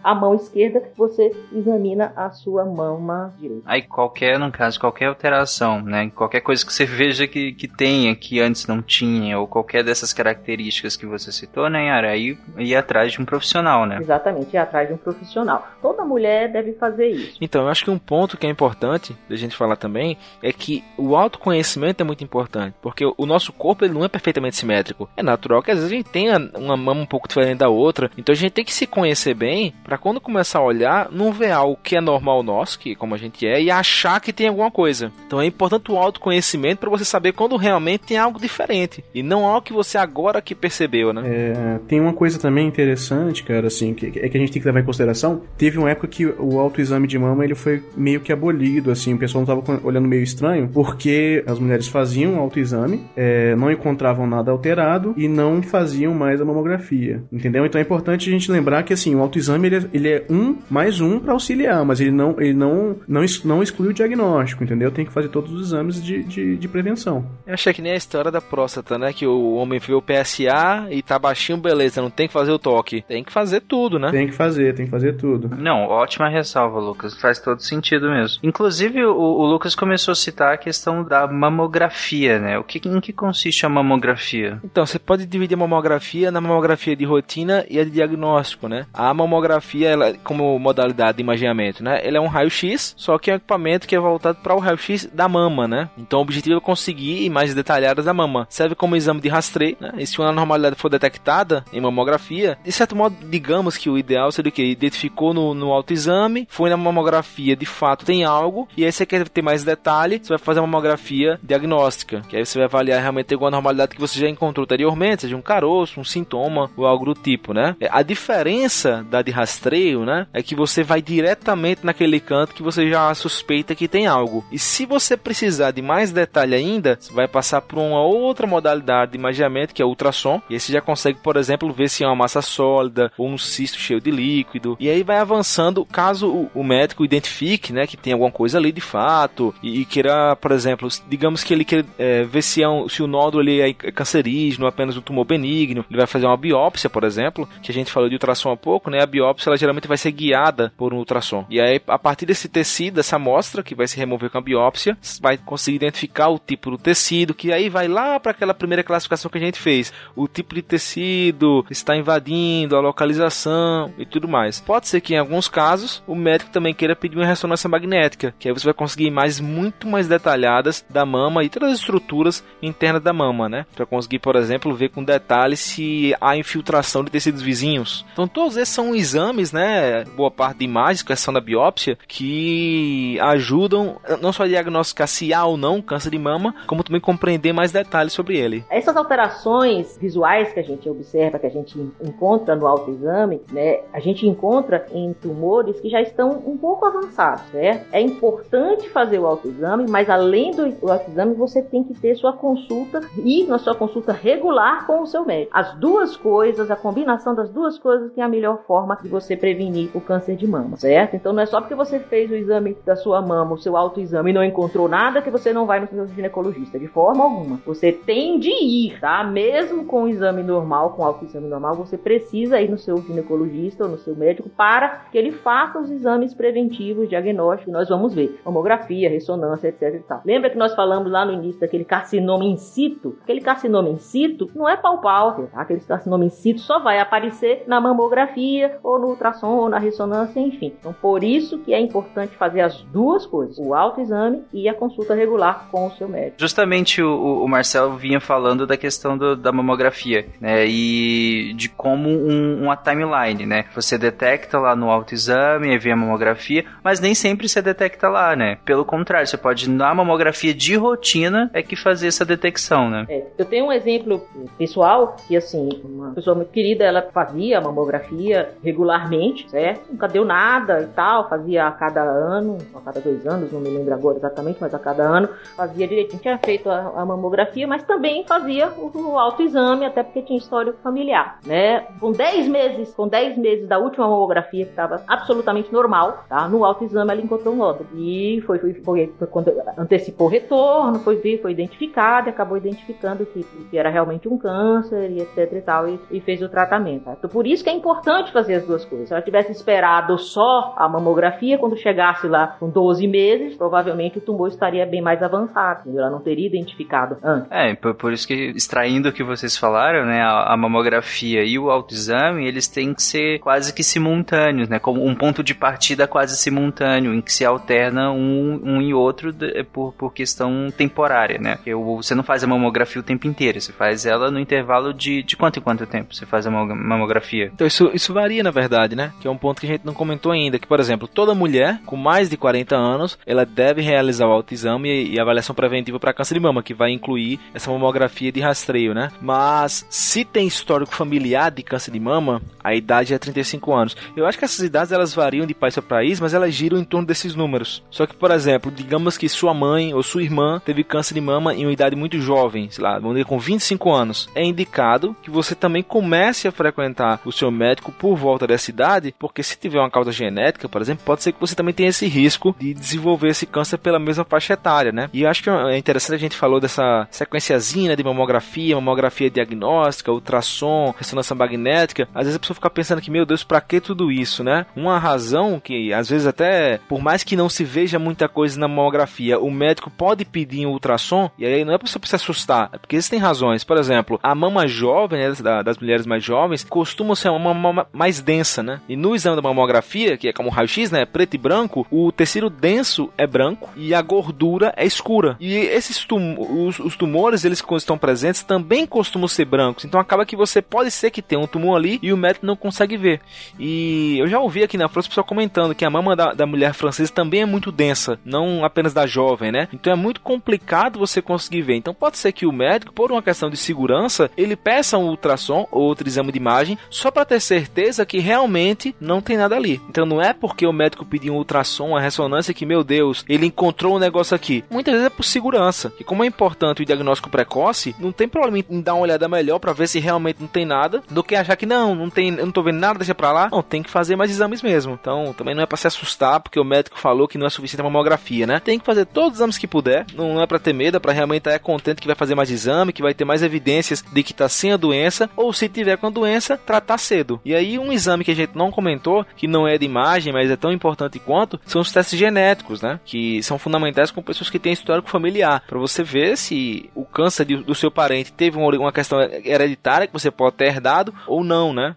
a mão esquerda você examina a sua mama direita. Aí qualquer, no caso, qualquer alteração, né? Qualquer coisa que você veja que, que tenha, que antes não tinha, ou qualquer dessas características que você citou, né, Yara? Aí ir atrás de um profissional, né? Exatamente, ir atrás de um profissional. Toda mulher deve fazer isso. Então, eu acho que um ponto que é importante da gente falar também é que o autoconhecimento é muito importante, porque o nosso corpo ele não é perfeitamente simétrico. É natural que às vezes a gente tenha uma mama um pouco diferente da outra, então a gente tem que se conhecer bem para quando começar a olhar, não ver algo que é normal nosso, que como a gente é, e achar que tem alguma coisa. Então é importante o autoconhecimento para você saber quando realmente tem algo diferente e não algo que você agora que percebeu, né? É, tem uma coisa também interessante, cara, assim, que, é que a gente tem que levar em consideração. Teve uma época que o autoexame de mama ele foi meio que abolido, assim, o pessoal não tava olhando meio estranho, porque as mulheres faziam autoexame, é, não encontravam nada alterado e não faziam mais a mamografia, entendeu? Então é importante a gente lembrar que, assim, o autoexame ele é, ele é um mais um para auxiliar, mas ele não, ele não, não, não não exclui o diagnóstico, entendeu? Tem que fazer todos os exames de, de, de prevenção. Eu achei que nem a história da próstata, né? Que o homem vê o PSA e tá baixinho, beleza, não tem que fazer o toque. Tem que fazer tudo, né? Tem que fazer, tem que fazer tudo. Não, ótima ressalva, Lucas. Faz todo sentido mesmo. Inclusive, o, o Lucas começou a citar a questão da mamografia, né? O que, em que consiste a mamografia? Então, você pode dividir a mamografia na mamografia de rotina e a de diagnóstico, né? A mamografia, ela, como modalidade de imaginamento, né? Ela é um raio-x, só que é equipamento que é voltado para o raio-x da mama, né? Então, o objetivo é conseguir imagens detalhadas da mama. Serve como exame de rastreio, né? E se uma anormalidade for detectada em mamografia, de certo modo, digamos que o ideal seria o que? Identificou no, no autoexame, foi na mamografia, de fato tem algo, e aí você quer ter mais detalhe, você vai fazer uma mamografia diagnóstica, que aí você vai avaliar realmente alguma anormalidade que você já encontrou anteriormente, seja um caroço, um sintoma ou algo do tipo, né? A diferença da de rastreio, né, é que você vai diretamente naquele canto que você já suspeita que tem algo. E se você precisar de mais detalhe ainda, você vai passar por uma outra modalidade de imaginamento, que é o ultrassom, e aí você já consegue, por exemplo, ver se é uma massa sólida ou um cisto cheio de líquido. E aí vai avançando, caso o, médico identifique, né, que tem alguma coisa ali de fato e, e queira, por exemplo, digamos que ele queira é, ver se, é um, se o nódulo ali é cancerígeno, apenas um tumor benigno, ele vai fazer uma biópsia, por exemplo, que a gente falou de ultrassom há pouco, né? A biópsia ela geralmente vai ser guiada por um ultrassom. E aí, a partir desse tecido, essa amostra que vai se remover com a biópsia, vai conseguir identificar o tipo do tecido, que aí vai lá para aquela primeira classificação que a gente fez. O tipo de tecido está invadindo, a localização e tudo mais. Pode ser que em alguns casos o médico também queira pedir uma ressonância magnética, que aí você vai conseguir imagens muito mais detalhadas da mama e todas as estruturas internas da mama, né? Para conseguir, por exemplo, ver com detalhes se há infiltração de tecidos vizinhos. Então todos esses são exames, né? Boa parte de imagens, questão da biópsia, que ajudam não só a diagnosticar se há ou não câncer de mama, como também compreender mais detalhes sobre ele. Essas alterações visuais que a gente observa, que a gente encontra no autoexame, né? A gente encontra em tumores que já estão um pouco avançados, certo? É importante fazer o autoexame, mas além do autoexame, você tem que ter sua consulta e na sua consulta regular com o seu médico. As duas coisas, a combinação das duas coisas que é a melhor forma de você prevenir o câncer de mama, certo? Então não é só porque você fez o exame da sua mama, o seu autoexame e não encontrou nada que você não vai no seu ginecologista, de forma alguma. Você tem de ir, tá? Mesmo com o exame normal, com o autoexame normal, você precisa ir no seu ginecologista ou no seu médico para que ele faça os exames preventivos, diagnósticos, nós vamos ver. Mamografia, ressonância, etc e tal. Lembra que nós falamos lá no início daquele carcinoma in situ? Aquele carcinoma in situ não é palpável, tá? Aquele carcinoma in situ só vai aparecer na mamografia ou no ultrassom ou na ressonância, enfim. Então, por isso que é importante fazer as duas coisas, o autoexame e a consulta regular com o seu médico. Justamente o, o Marcel vinha falando da questão do, da mamografia, né? E de como um, uma timeline, né? Você detecta lá no autoexame, vê a mamografia, mas nem sempre você detecta lá, né? Pelo contrário, você pode na mamografia de rotina é que fazer essa detecção, né? É, eu tenho um exemplo pessoal que assim, uma pessoa muito querida, ela fazia a mamografia regularmente, certo? Nunca deu nada e tal, fazia a cada ano, a cada dois anos, não me lembro agora exatamente, mas a cada ano fazia direitinho, tinha feito a, a mamografia, mas também fazia o, o autoexame, até porque tinha histórico familiar, né? Com 10 meses, com 10 meses da última mamografia que estava absolutamente normal, tá? No autoexame ela encontrou um nódulo e foi, foi, foi, foi quando antecipou o retorno, foi ver, foi identificado e acabou identificando que, que era realmente um câncer e etc e tal e, e fez o tratamento. Tá? Então por isso que é importante fazer as duas coisas. Se ela tivesse esperado só a mamografia, quando chegasse lá com 12 meses, provavelmente o tumor estaria bem mais avançado. Entendeu? Ela não teria identificado antes. É, por, por, isso que, extraindo o que vocês falaram, né, a, a, mamografia e o autoexame, eles têm que ser quase que simultâneos, né, como um ponto de partida quase simultâneo, em que se alterna um, um e outro de, por, por questão temporária, né. Porque você não faz a mamografia o tempo inteiro, você faz ela no intervalo de, de quanto em quanto tempo você faz a mamografia? Então isso, isso varia, na verdade, né, que é um ponto que a gente não comentou ainda, que, por exemplo, toda mulher com mais de 40 anos, ela deve realizar o autoexame e avaliação preventiva para câncer de mama, que vai incluir essa mamografia de rastreio, né? Mas se tem histórico familiar de câncer de mama, a idade é 35 anos. Eu acho que essas idades elas variam de país para país, mas elas giram em torno desses números. Só que, por exemplo, digamos que sua mãe ou sua irmã teve câncer de mama em uma idade muito jovem, sei lá, vamos dizer com 25 anos. É indicado que você também comece a frequentar o seu médico por volta dessa idade, porque se tiver uma causa genética, por exemplo, pode ser que você também tenha esse risco de desenvolver esse câncer pela mesma faixa etária, né? E eu acho que é interessante a gente falou dessa sequenciazinha de mamografia, mamografia diagnóstica, ultrassom, ressonância magnética. Às vezes a pessoa fica pensando que, meu Deus, para que tudo isso, né? Uma razão que às vezes até, por mais que não se veja muita coisa na mamografia, o médico pode pedir um ultrassom, e aí não é pra você se assustar, é porque existem razões. Por exemplo, a mama jovem, né, das mulheres mais jovens, costuma ser uma mama mais densa, né? E no exame da mamografia, que é como raio-x, né, preto e branco, o tecido denso é branco e a gordura é escura. E esses tum os, os, tumores, eles quando estão presentes, também costumam ser brancos. Então acaba que você pode ser que tenha um tumor ali e o médico não consegue ver. E eu já ouvi aqui na França o pessoal comentando que a mama da, da mulher francesa também é muito densa, não apenas da jovem, né? Então é muito complicado você conseguir ver. Então pode ser que o médico, por uma questão de segurança, ele peça um ultrassom ou outro exame de imagem só para ter certeza que realmente não tem nada ali. Então não é porque o médico pediu um ultrassom, uma ressonância que, meu Deus, ele encontrou um negócio aqui. Muitas vezes é por segurança. E como é importante o diagnóstico precoce, não tem problema em dar uma olhada melhor para ver se realmente não tem nada, do que achar que não, não tem, eu não tô vendo nada, deixa pra lá. Não, tem que fazer mais exames mesmo. Então também não é para se assustar porque o médico falou que não é suficiente a mamografia, né? Tem que fazer todos os exames que puder, não é para ter medo, é para realmente estar contente que vai fazer mais exame, que vai ter mais evidências de que tá sem a doença, ou se tiver com a doença, tratar cedo. E aí um exame que a gente não comentou, que não é de imagem, mas é tão importante quanto, são os testes genéticos, né? Que são fundamentais com pessoas que têm histórico familiar, para você ver se o câncer do seu parente teve uma questão hereditária que você pode ter herdado ou não, né?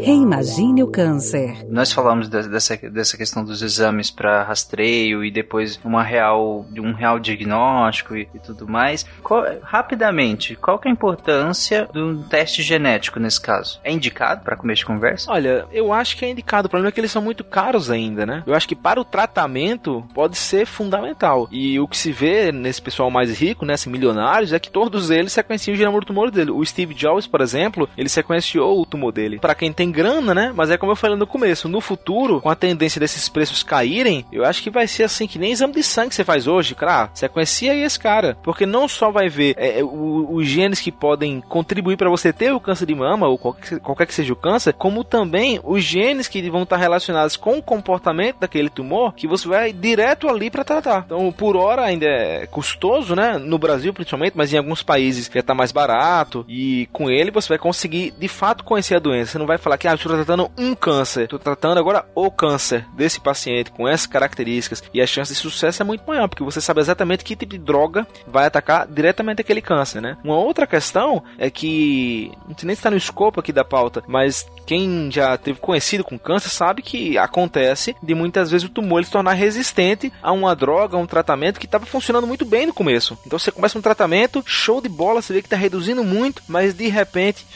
Reimagine o câncer. Nós falamos de, dessa, dessa questão dos exames para rastreio e depois uma real, um real diagnóstico e, e tudo mais. Qual, rapidamente, qual que é a importância do teste genético nesse caso? É indicado para começo de conversa? Olha, eu acho que é indicado. O problema é que eles são muito caros ainda, né? Eu acho que para o tratamento pode ser fundamental. E o que se vê nesse pessoal mais rico, né, assim, milionários, é que todos eles sequenciam o genoma do tumor dele. O Steve Jobs, por exemplo, ele sequenciou o tumor dele. Para quem tem grana, né? Mas é como eu falei no começo, no futuro, com a tendência desses preços caírem, eu acho que vai ser assim que nem exame de sangue que você faz hoje, cara. Sequencia aí esse cara, porque não só vai ver é, é os genes que podem contribuir para você ter o câncer de mama ou qualquer, qualquer que seja o câncer, como também os genes que vão estar relacionados com o comportamento daquele tumor que você vai direto ali para tratar. Então, por hora ainda é custoso, né? No Brasil principalmente, mas em alguns países já tá mais barato e com ele você vai conseguir de fato conhecer a doença. Você não vai falar que ah, estou tratando um câncer, estou tratando agora o câncer desse paciente com essas características e a chance de sucesso é muito maior, porque você sabe exatamente que tipo de droga vai atacar diretamente aquele câncer, né? Uma outra questão é que não sei nem se está no escopo aqui da pauta, mas quem já teve conhecido com câncer sabe que acontece de muitas vezes o tumor ele se tornar resistente a uma droga, a um tratamento que estava funcionando muito bem no começo. Então você começa um tratamento, show de bola, você vê que está reduzindo muito, mas de repente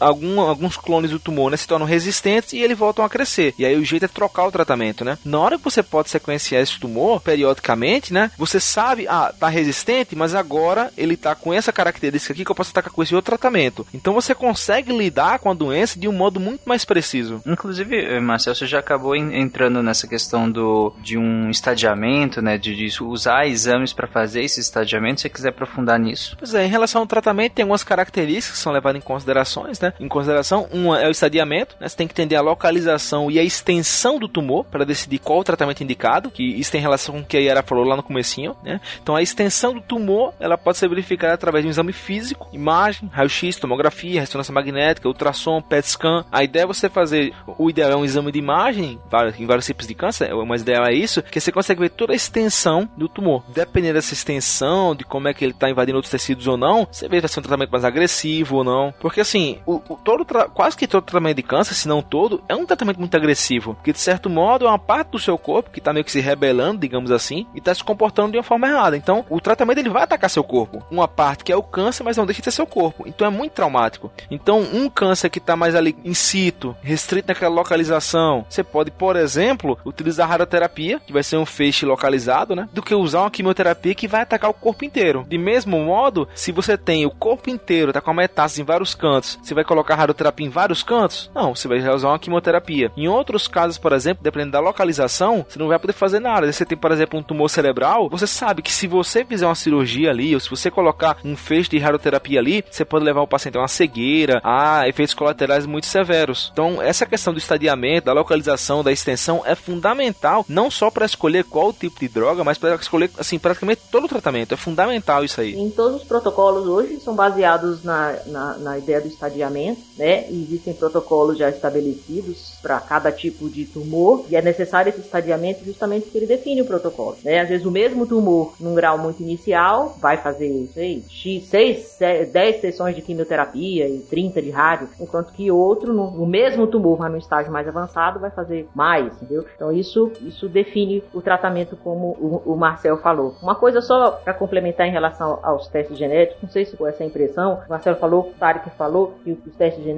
algum, alguns clones do tumor né, se tornam resistentes e eles voltam a crescer. E aí o jeito é trocar o tratamento, né? Na hora que você pode sequenciar esse tumor periodicamente, né? Você sabe, ah, tá resistente, mas agora ele tá com essa característica aqui que eu posso atacar com esse outro tratamento. Então você consegue lidar com a doença de um modo muito mais preciso. Inclusive, eh, Marcelo, você já acabou entrando nessa questão do, de um estadiamento, né? De, de usar exames para fazer esse estadiamento, se você quiser aprofundar nisso. Pois é, em relação ao tratamento, tem algumas características que são levadas em considerações, né? Em consideração, uma é o estadiamento, né? Você tem que entender a localização e a extensão do tumor para decidir qual o tratamento indicado, que isso tem relação com o que a Yara falou lá no comecinho, né? Então a extensão do tumor, ela pode ser verificada através de um exame físico, imagem, raio-x, tomografia, ressonância magnética, ultrassom, PET scan. A ideia é você fazer, o ideal é um exame de imagem em vários tipos de câncer, mas ideal é isso, que você consegue ver toda a extensão do tumor. Dependendo dessa extensão, de como é que ele está invadindo outros tecidos ou não, você vê se ser um tratamento mais agressivo ou não. Porque assim, o, o todo quase que todo tratamento de câncer, se não todo, é um tratamento muito agressivo. Porque de certo modo é uma parte do seu corpo que está meio que se rebelando, digamos assim, e está se comportando de uma forma errada. Então, o tratamento ele vai atacar seu corpo. Uma parte que é o câncer, mas não deixa de ser seu corpo. Então é muito traumático. Então, um câncer que está mais ali in situ, restrito naquela localização. Você pode, por exemplo, utilizar radioterapia, que vai ser um feixe localizado, né? Do que usar uma quimioterapia que vai atacar o corpo inteiro. De mesmo modo, se você tem o corpo inteiro, tá com a metástase em vários cantos, você vai colocar radioterapia em vários cantos? Não, você vai usar uma quimioterapia. Em outros casos, por exemplo, dependendo da localização, você não vai poder fazer nada. Se você tem, por exemplo, um tumor cerebral, você sabe que se você fizer uma cirurgia ali, ou se você colocar um feixe de radioterapia ali, você pode levar o paciente a uma cegueira, a efeitos colaterais muito severos. Então, essa questão do estadiamento, da localização, da extensão é fundamental fundamental, não só para escolher qual tipo de droga, mas para escolher, assim, praticamente todo o tratamento. É fundamental isso aí. Em todos os protocolos hoje são baseados na, na, na ideia do estadiamento, né? E existem protocolos já estabelecidos para cada tipo de tumor e é necessário esse estadiamento justamente porque ele define o protocolo, né? Às vezes o mesmo tumor num grau muito inicial vai fazer, sei, X, 6, 10 sessões de quimioterapia e 30 de rádio, enquanto que outro, no, mesmo tumor, mas no estágio mais avançado, vai fazer mais, entendeu? Então isso, isso define o tratamento como o, o Marcel falou. Uma coisa só para complementar em relação aos testes genéticos, não sei se foi essa impressão, o Marcelo falou, o Tarek falou que os testes genéticos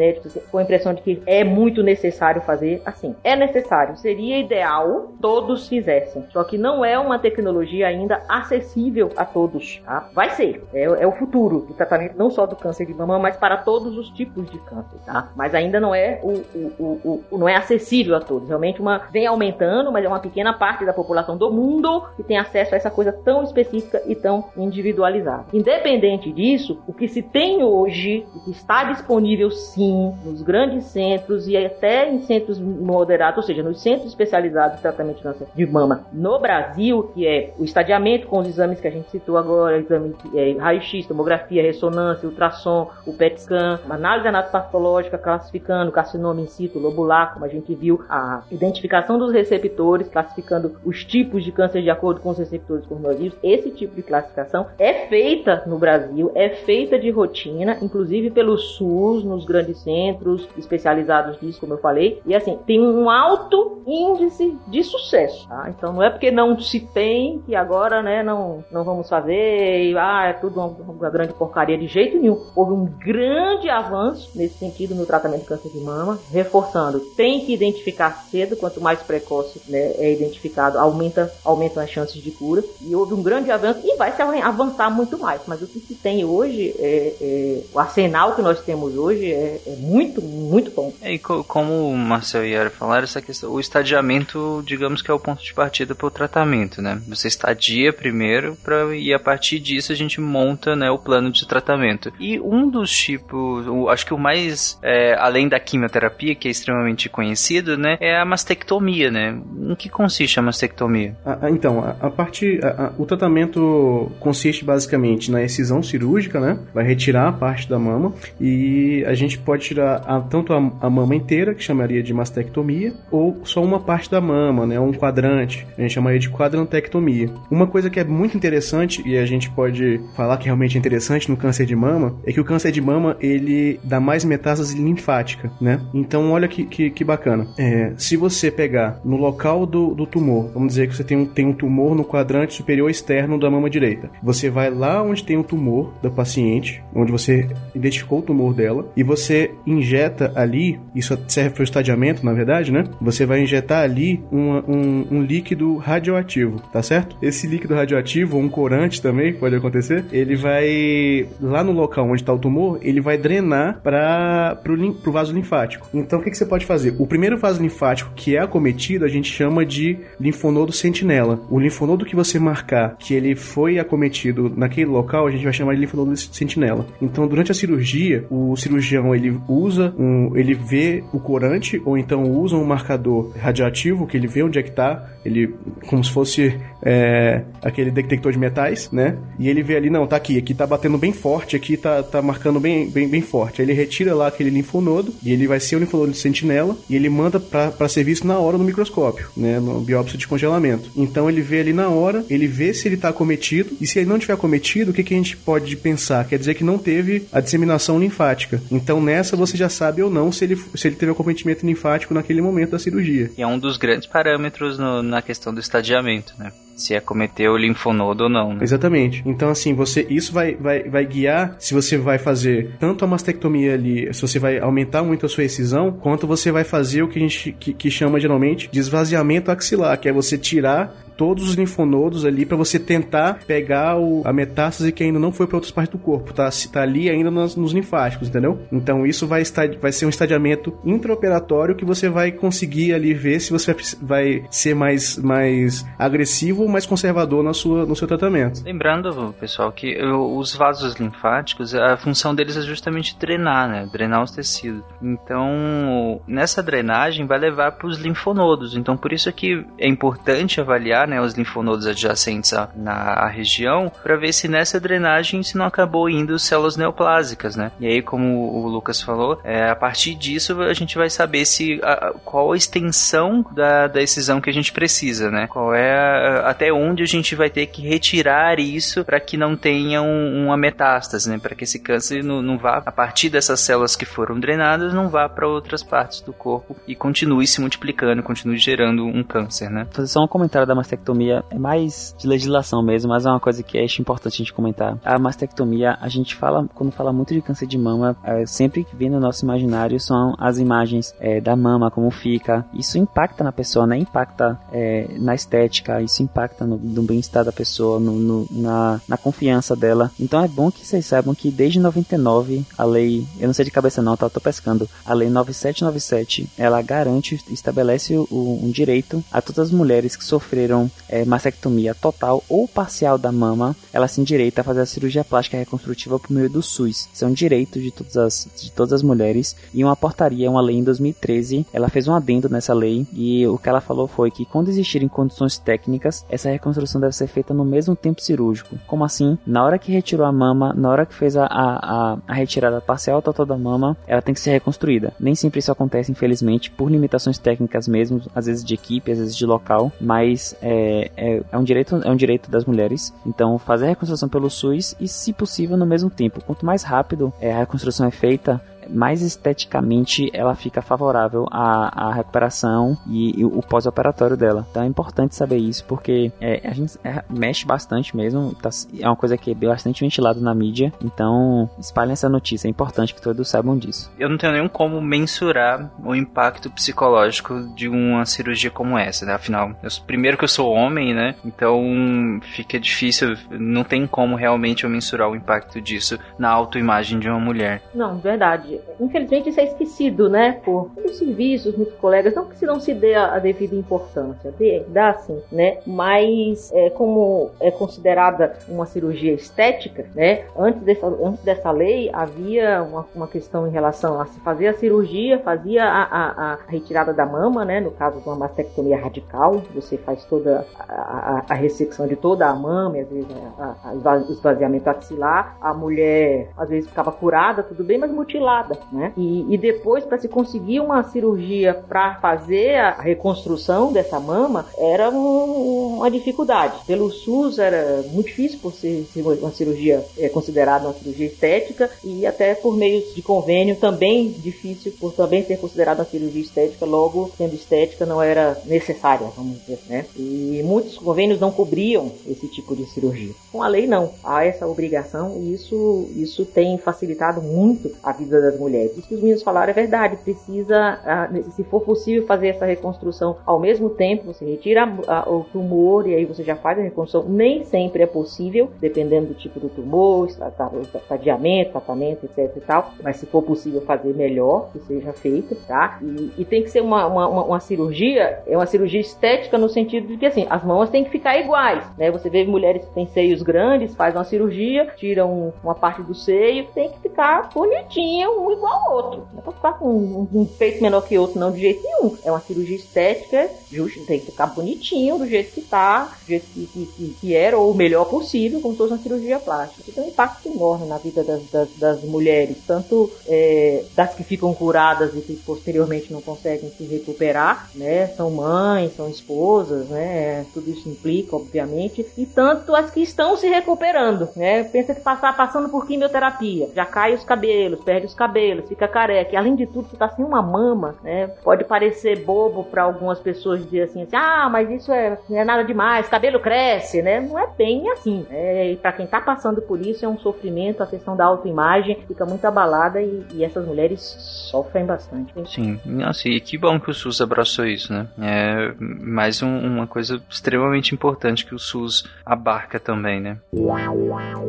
foi a impressão de que é muito necessário fazer assim. É necessário, seria ideal todos fizessem, só que não é uma tecnologia ainda acessível a todos, tá? Vai ser, é, é o futuro do tratamento não só do câncer de mama, mas para todos os tipos de câncer, tá? Mas ainda não é o, o, o, o não é acessível a todos. Realmente uma vem aumentando, mas é uma pequena parte da população do mundo que tem acesso a essa coisa tão específica e tão individualizada. Independente disso, o que se tem hoje, o que está disponível sim nos grandes centros e até em centros moderados, ou seja, nos centros especializados de tratamento de câncer de mama no Brasil, que é o estadiamento com os exames que a gente citou agora, exame é, raio-x, tomografia, ressonância, ultrassom, o PET scan, análise anatopatológica classificando carcinoma in situ, lobular, como a gente viu, a identificação dos receptores, classificando os tipos de câncer de acordo com os receptores coronavirus. Esse tipo de classificação é feita no Brasil, é feita de rotina, inclusive pelo SUS, nos grandes centros especializados nisso, como eu falei. E assim, tem um alto índice de sucesso. Tá? Então não é porque não se tem que agora né, não, não vamos fazer, e, ah, é tudo uma, uma grande porcaria de jeito nenhum. Houve um grande avanço nesse sentido no tratamento de câncer de mama, reforçando, tem que identificar cedo, quanto mais precoce né, é identificado, aumenta, aumentam as chances de cura. E houve um grande avanço e vai se avançar muito mais. Mas o que se tem hoje, é, é o arsenal que nós temos hoje é, é muito, muito bom. É, e co como o Marcel e Yara falaram, essa questão, o estadiamento, digamos que é o ponto de partida para o tratamento, né? Você estadia primeiro pra, e a partir disso a gente monta né, o plano de tratamento. E um dos tipos, o, acho que o mais, é, além da quimioterapia, que é extremamente conhecido, né, é a mastectomia, né? Em que consiste a mastectomia? Ah, então, a, a parte, a, a, o tratamento consiste basicamente na excisão cirúrgica, né? Vai retirar a parte da mama e a gente pode tirar tanto a, mama inteira, que chamaria de mastectomia, ou só uma parte da mama, né? Um quadrante, a gente chamaria de quadrantectomia. Uma coisa que é muito interessante e a gente pode falar que realmente é interessante no câncer de mama é que o câncer de mama ele dá mais metástase linfática, né? Então olha que, que, que bacana. É, se você pegar no local do, do tumor, vamos dizer que você tem um, tem um tumor no quadrante superior externo da mama direita. Você vai lá onde tem o tumor da paciente, onde você identificou o tumor dela, e você injeta ali, isso serve para o estadiamento, na verdade, né? Você vai injetar ali um, um, um líquido radioativo, tá certo? Esse líquido radioativo, ou um corante também, pode acontecer, ele vai lá no local onde está o tumor, ele vai drenar para o vaso linfático. Então, o que, que você pode fazer? O primeiro vaso linfático que é acometido, a gente chama de linfonodo sentinela. O linfonodo que você marcar que ele foi acometido naquele local, a gente vai chamar de linfonodo sentinela. Então, durante a cirurgia, o cirurgião ele usa um, ele vê o corante ou então usa um marcador radioativo que ele vê onde é que tá, ele como se fosse é, aquele detector de metais, né? E ele vê ali, não, tá aqui, aqui tá batendo bem forte, aqui tá, tá marcando bem, bem, bem forte. Aí ele retira lá aquele linfonodo e ele vai ser o linfonodo de sentinela e ele manda para ser visto na hora no microscópio, né? No biópsia de congelamento. Então ele vê ali na hora, ele vê se ele tá acometido e se ele não tiver acometido, o que, que a gente pode pensar? Quer dizer que não teve a disseminação linfática. Então nessa você já sabe ou não se ele, se ele teve acometimento linfático naquele momento da cirurgia. E é um dos grandes parâmetros no, na questão do estadiamento, né? Se acometeu o linfonodo ou não. Né? Exatamente. Então, assim, você isso vai, vai, vai guiar se você vai fazer tanto a mastectomia ali, se você vai aumentar muito a sua excisão, quanto você vai fazer o que a gente que, que chama geralmente de esvaziamento axilar, que é você tirar todos os linfonodos ali para você tentar pegar o, a metástase que ainda não foi para outras partes do corpo, tá? Tá ali ainda nos, nos linfáticos, entendeu? Então isso vai, estar, vai ser um estadiamento intraoperatório que você vai conseguir ali ver se você vai ser mais, mais agressivo mais conservador na sua, no seu tratamento. Lembrando, pessoal, que os vasos linfáticos, a função deles é justamente drenar, né? Drenar os tecidos. Então, nessa drenagem vai levar para os linfonodos. Então, por isso que é importante avaliar, né, os linfonodos adjacentes à, na região para ver se nessa drenagem se não acabou indo células neoplásicas, né? E aí, como o Lucas falou, é, a partir disso a gente vai saber se a, qual a extensão da, da excisão que a gente precisa, né? Qual é a, até onde a gente vai ter que retirar isso para que não tenha um, uma metástase, né? Para que esse câncer não, não vá a partir dessas células que foram drenadas não vá para outras partes do corpo e continue se multiplicando, continue gerando um câncer, né? Fazer só um comentário da mastectomia é mais de legislação mesmo, mas é uma coisa que acho importante a gente comentar. A mastectomia, a gente fala, quando fala muito de câncer de mama, é, sempre que vem no nosso imaginário são as imagens é, da mama, como fica. Isso impacta na pessoa, né? Impacta é, na estética, isso impacta no, no bem-estar da pessoa, no, no, na, na confiança dela. Então é bom que vocês saibam que desde 99 a lei, eu não sei de cabeça não, tá? tô pescando, a lei 9797, ela garante, estabelece o, um direito a todas as mulheres que sofreram é, mastectomia total ou parcial da mama, ela se endireita a fazer a cirurgia plástica reconstrutiva por meio do SUS. Isso é um direito de todas as, de todas as mulheres e uma portaria, uma lei em 2013, ela fez um adendo nessa lei e o que ela falou foi que quando existirem condições técnicas, essa reconstrução deve ser feita no mesmo tempo cirúrgico. Como assim? Na hora que retirou a mama, na hora que fez a, a, a retirada parcial total da mama, ela tem que ser reconstruída. Nem sempre isso acontece, infelizmente, por limitações técnicas mesmo, às vezes de equipe, às vezes de local, mas é, é, é um direito é um direito das mulheres. Então, fazer a reconstrução pelo SUS e, se possível, no mesmo tempo. Quanto mais rápido é, a reconstrução é feita, mais esteticamente ela fica favorável à, à recuperação e, e o pós-operatório dela. Então é importante saber isso, porque é, a gente é, mexe bastante mesmo, tá, é uma coisa que é bastante ventilada na mídia, então espalhem essa notícia, é importante que todos saibam disso. Eu não tenho nenhum como mensurar o impacto psicológico de uma cirurgia como essa, né? Afinal, eu, primeiro que eu sou homem, né? Então fica difícil, não tem como realmente eu mensurar o impacto disso na autoimagem de uma mulher. Não, verdade infelizmente isso é esquecido, né? Por muitos serviços, muitos colegas, não que se não se dê a, a devida importância, dê, dá sim, né? Mas é, como é considerada uma cirurgia estética, né? Antes dessa, antes dessa lei havia uma, uma questão em relação a se fazer a cirurgia, fazia a, a, a retirada da mama, né? No caso de uma mastectomia radical, você faz toda a, a, ressecção de toda a mama, e às vezes o esvaziamento axilar, a mulher às vezes ficava curada, tudo bem, mas mutilada né? E, e depois, para se conseguir uma cirurgia para fazer a reconstrução dessa mama, era um, uma dificuldade. Pelo SUS era muito difícil por ser, uma cirurgia é, considerada uma cirurgia estética e até por meios de convênio também difícil por também ser considerada uma cirurgia estética, logo sendo estética não era necessária, vamos dizer, né? E muitos convênios não cobriam esse tipo de cirurgia. Com a lei não, há essa obrigação e isso isso tem facilitado muito a vida das mulheres. Isso que os meninos falaram é verdade. Precisa, se for possível, fazer essa reconstrução ao mesmo tempo. Você retira o tumor e aí você já faz a reconstrução. Nem sempre é possível, dependendo do tipo do tumor, estadiamento, tratamento, etc e tal. Mas se for possível fazer, melhor que seja feito, tá? E, e tem que ser uma, uma, uma, cirurgia, é uma cirurgia estética no sentido de que assim, as mãos têm que ficar iguais, né? Você vê mulheres que têm seios grandes, faz uma cirurgia, tiram uma parte do seio, tem que ficar bonitinho, um igual ao outro. Não é pra ficar com um, um, peito menor que outro, não, de jeito nenhum. É uma cirurgia estética, justo, tem que ficar bonitinho, do jeito que tá, do jeito que, que, que era, ou o melhor possível, como se fosse uma cirurgia plástica. Isso tem um impacto enorme na vida das, das, das mulheres, tanto é, das que ficam curadas e que posteriormente não conseguem se recuperar, né? São mães, são esposas, né? Tudo isso implica, obviamente, e tanto as que estão se recuperando, né? Pensa que passar passando por quimioterapia, já cai os cabelos, perde os cabelos cabelos, fica careca. E, além de tudo, você tá sem uma mama, né? Pode parecer bobo para algumas pessoas dizer assim, assim, ah, mas isso é, não é nada demais, cabelo cresce, né? Não é bem assim. É, e para quem tá passando por isso é um sofrimento, a questão da autoimagem fica muito abalada e, e essas mulheres sofrem bastante. Sim, nossa, e que bom que o SUS abraçou isso, né? É mais um, uma coisa extremamente importante que o SUS abarca também, né?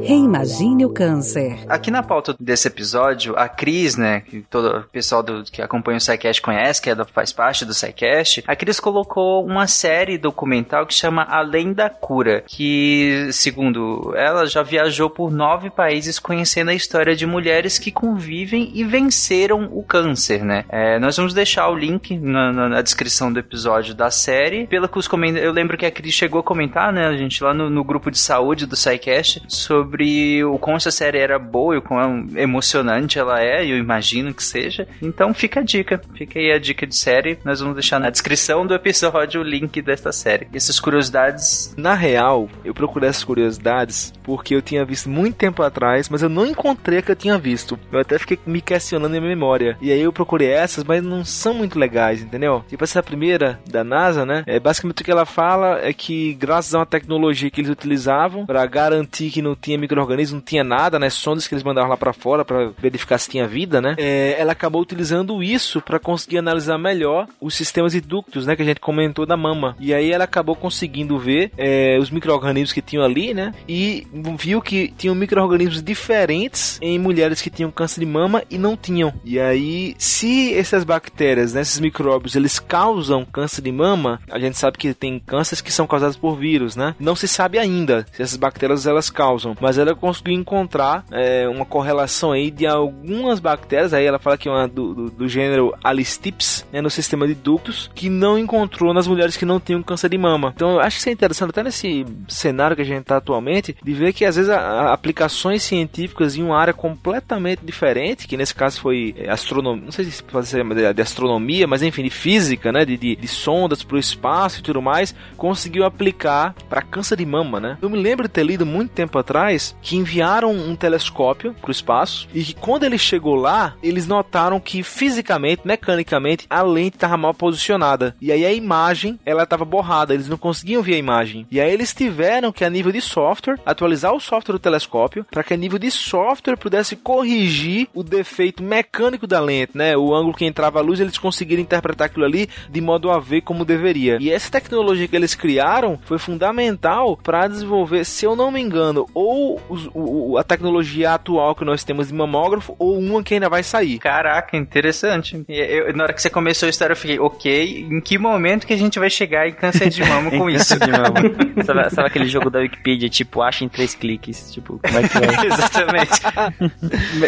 Reimagine o câncer. Aqui na pauta desse episódio, a Cris, né, que todo o pessoal do, que acompanha o SciCast conhece, que é, faz parte do SciCast, a Cris colocou uma série documental que chama Além da Cura, que, segundo ela, já viajou por nove países conhecendo a história de mulheres que convivem e venceram o câncer, né? É, nós vamos deixar o link na, na, na, descrição do episódio da série. Pelo que os comentários, eu lembro que a Cris chegou a comentar, né, a gente lá no, no grupo de saúde do SciCast, sobre o como essa série era boa e o quão emocionante ela é, eu imagino que seja. Então fica a dica, fica aí a dica de série. Nós vamos deixar na descrição do episódio o link desta série. Essas curiosidades. Na real, eu procurei essas curiosidades porque eu tinha visto muito tempo atrás, mas eu não encontrei a que eu tinha visto. Eu até fiquei me questionando em minha memória. E aí eu procurei essas, mas não são muito legais, entendeu? Tipo essa primeira da NASA, né? É basicamente o que ela fala é que graças a uma tecnologia que eles utilizavam para garantir que não tinha microorganismo, não tinha nada, né? Sondas que eles mandavam lá para fora para verificar se tinha vida, né? É, ela acabou utilizando isso para conseguir analisar melhor os sistemas de ductos, né? Que a gente comentou da mama. E aí ela acabou conseguindo ver é, os microorganismos que tinham ali, né? E viu que tinham microorganismos diferentes em mulheres que tinham câncer de mama e não tinham. E aí, se essas bactérias, né, esses micróbios, eles causam câncer de mama, a gente sabe que tem cânceres que são causados por vírus, né? Não se sabe ainda se essas bactérias elas causam, mas ela conseguiu encontrar é, uma correlação aí de algumas bactérias, aí ela fala que é uma do, do, do gênero Alistips, né, no sistema de ductos, que não encontrou nas mulheres que não tinham câncer de mama. Então eu acho que isso é interessante até nesse cenário que a gente está atualmente, de ver que às vezes a, a aplicações científicas em uma área completamente diferente, que nesse caso foi é, astronomia, não sei se pode ser de astronomia, mas enfim, de física, né, de, de, de sondas para o espaço e tudo mais, conseguiu aplicar para câncer de mama, né? Eu me lembro de ter lido muito tempo atrás que enviaram um telescópio para o espaço e que quando ele chegou lá, eles notaram que fisicamente, mecanicamente, a lente estava mal posicionada. E aí a imagem, ela estava borrada, eles não conseguiam ver a imagem. E aí eles tiveram que, a nível de software, atualizar o software do telescópio para que, a nível de software, pudesse corrigir o defeito mecânico da lente, né? O ângulo que entrava a luz, eles conseguiram interpretar aquilo ali de modo a ver como deveria. E essa tecnologia que eles criaram foi fundamental para desenvolver, se eu não me engano, ou os, o, a tecnologia atual que nós temos de mamógrafo, ou uma que ainda vai sair. Caraca, interessante. Eu, na hora que você começou a história, eu fiquei, ok, em que momento que a gente vai chegar em câncer de mama com isso? de mama. sabe, sabe, aquele jogo da Wikipedia, tipo, acha em três cliques? Tipo, como é que é? Exatamente.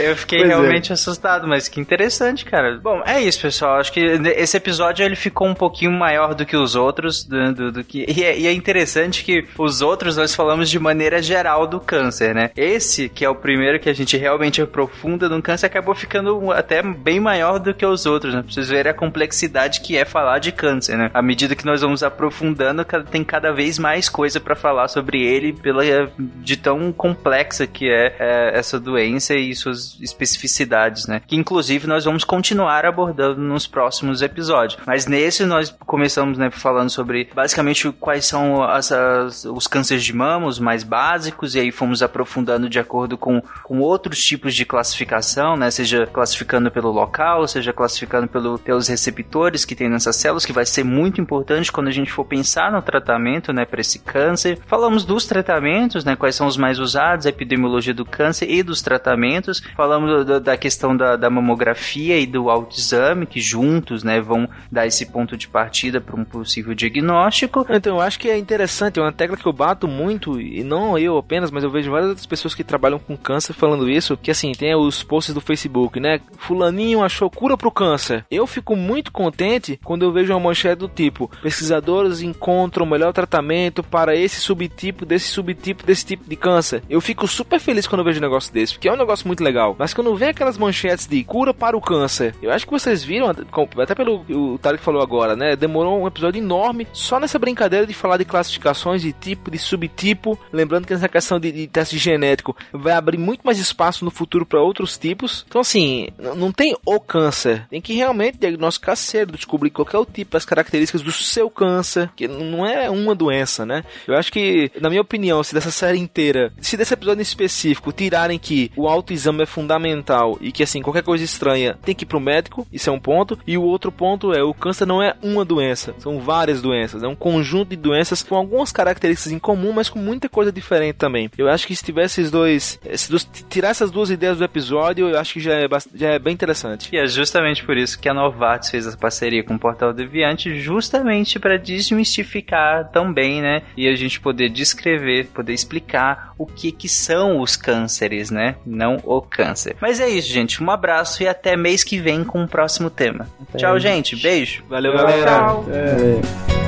Eu fiquei pois é. realmente é. assustado, mas que interessante, cara. Bom, é isso, pessoal. Acho que esse episódio ele ficou um pouquinho maior do que os outros, do, do, do que e é, e é, interessante que os outros nós falamos de maneira geral do câncer, né? Esse que é o primeiro que a gente realmente aprofunda no câncer acabou ficando até bem maior do que os outros, né? Pra vocês verem a complexidade que é falar de câncer, né? À medida que nós vamos aprofundando, tem cada vez mais coisa para falar sobre ele pela de tão complexa que é, é essa doença e suas especificidades, né? Que inclusive nós vamos continuar abordando nos próximos episódios. Mas nesse nós começamos, né, falando sobre basicamente quais são as, as, os cânceres de mama, os mais básicos, e aí fomos aprofundando de acordo com, com outros tipos de classificação, né? Seja classificando pelo local, seja classificando pelo, pelos receptores que tem nessas células, que vai ser muito importante quando a gente for pensar no tratamento, né, para esse câncer. Falamos dos tratamentos, né? Quais são os mais usados, a epidemiologia do câncer e dos tratamentos. Falamos da questão da, da, mamografia e do autoexame, que juntos, né, vão dar esse ponto de partida para um possível diagnóstico. Então, eu acho que é interessante, é uma tecla que eu bato muito, e não eu apenas, mas eu vejo várias outras pessoas que trabalham com câncer falando isso, que assim, tem os posts do Facebook, né? Fulaninho achou cura pro câncer. Eu fico muito contente quando eu vejo uma manchete do tipo: pesquisadores encontram o melhor tratamento para esse subtipo, desse subtipo, desse tipo de câncer. Eu fico super feliz quando eu vejo um negócio desse, porque é um negócio muito legal. Mas quando vem aquelas manchetes de cura para o câncer, eu acho que vocês viram, até pelo o Tarek falou agora, né? Demorou um episódio enorme só nessa brincadeira de falar de classificações de tipo, de subtipo. Lembrando que nessa questão de, de teste genético vai abrir muito mais espaço no futuro para outros tipos, anos. Então, assim, não tem o câncer. Tem que realmente diagnosticar cedo, descobrir qual é o tipo, as características do seu câncer, que não é uma doença, né? Eu acho que, na minha opinião, se dessa série inteira, se desse episódio em específico, tirarem que o autoexame é fundamental e que, assim, qualquer coisa estranha tem que ir pro médico, isso é um ponto. E o outro ponto é, o câncer não é uma doença, são várias doenças. É um conjunto de doenças com algumas características em comum, mas com muita coisa diferente também. Eu acho que se tivesse esses dois, dois tirar essas duas ideias do episódio, eu acho que já é, já é bem interessante. E é justamente por isso que a Novartis fez essa parceria com o Portal Deviante, justamente para desmistificar também, né? E a gente poder descrever, poder explicar o que que são os cânceres, né? Não o câncer. Mas é isso, gente. Um abraço e até mês que vem com o próximo tema. Até Tchau, gente. Beijo. Valeu, galera. Tchau. É.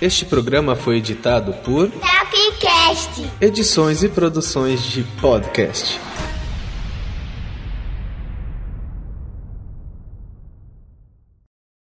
Este programa foi editado por Tapcast. Edições e Produções de Podcast.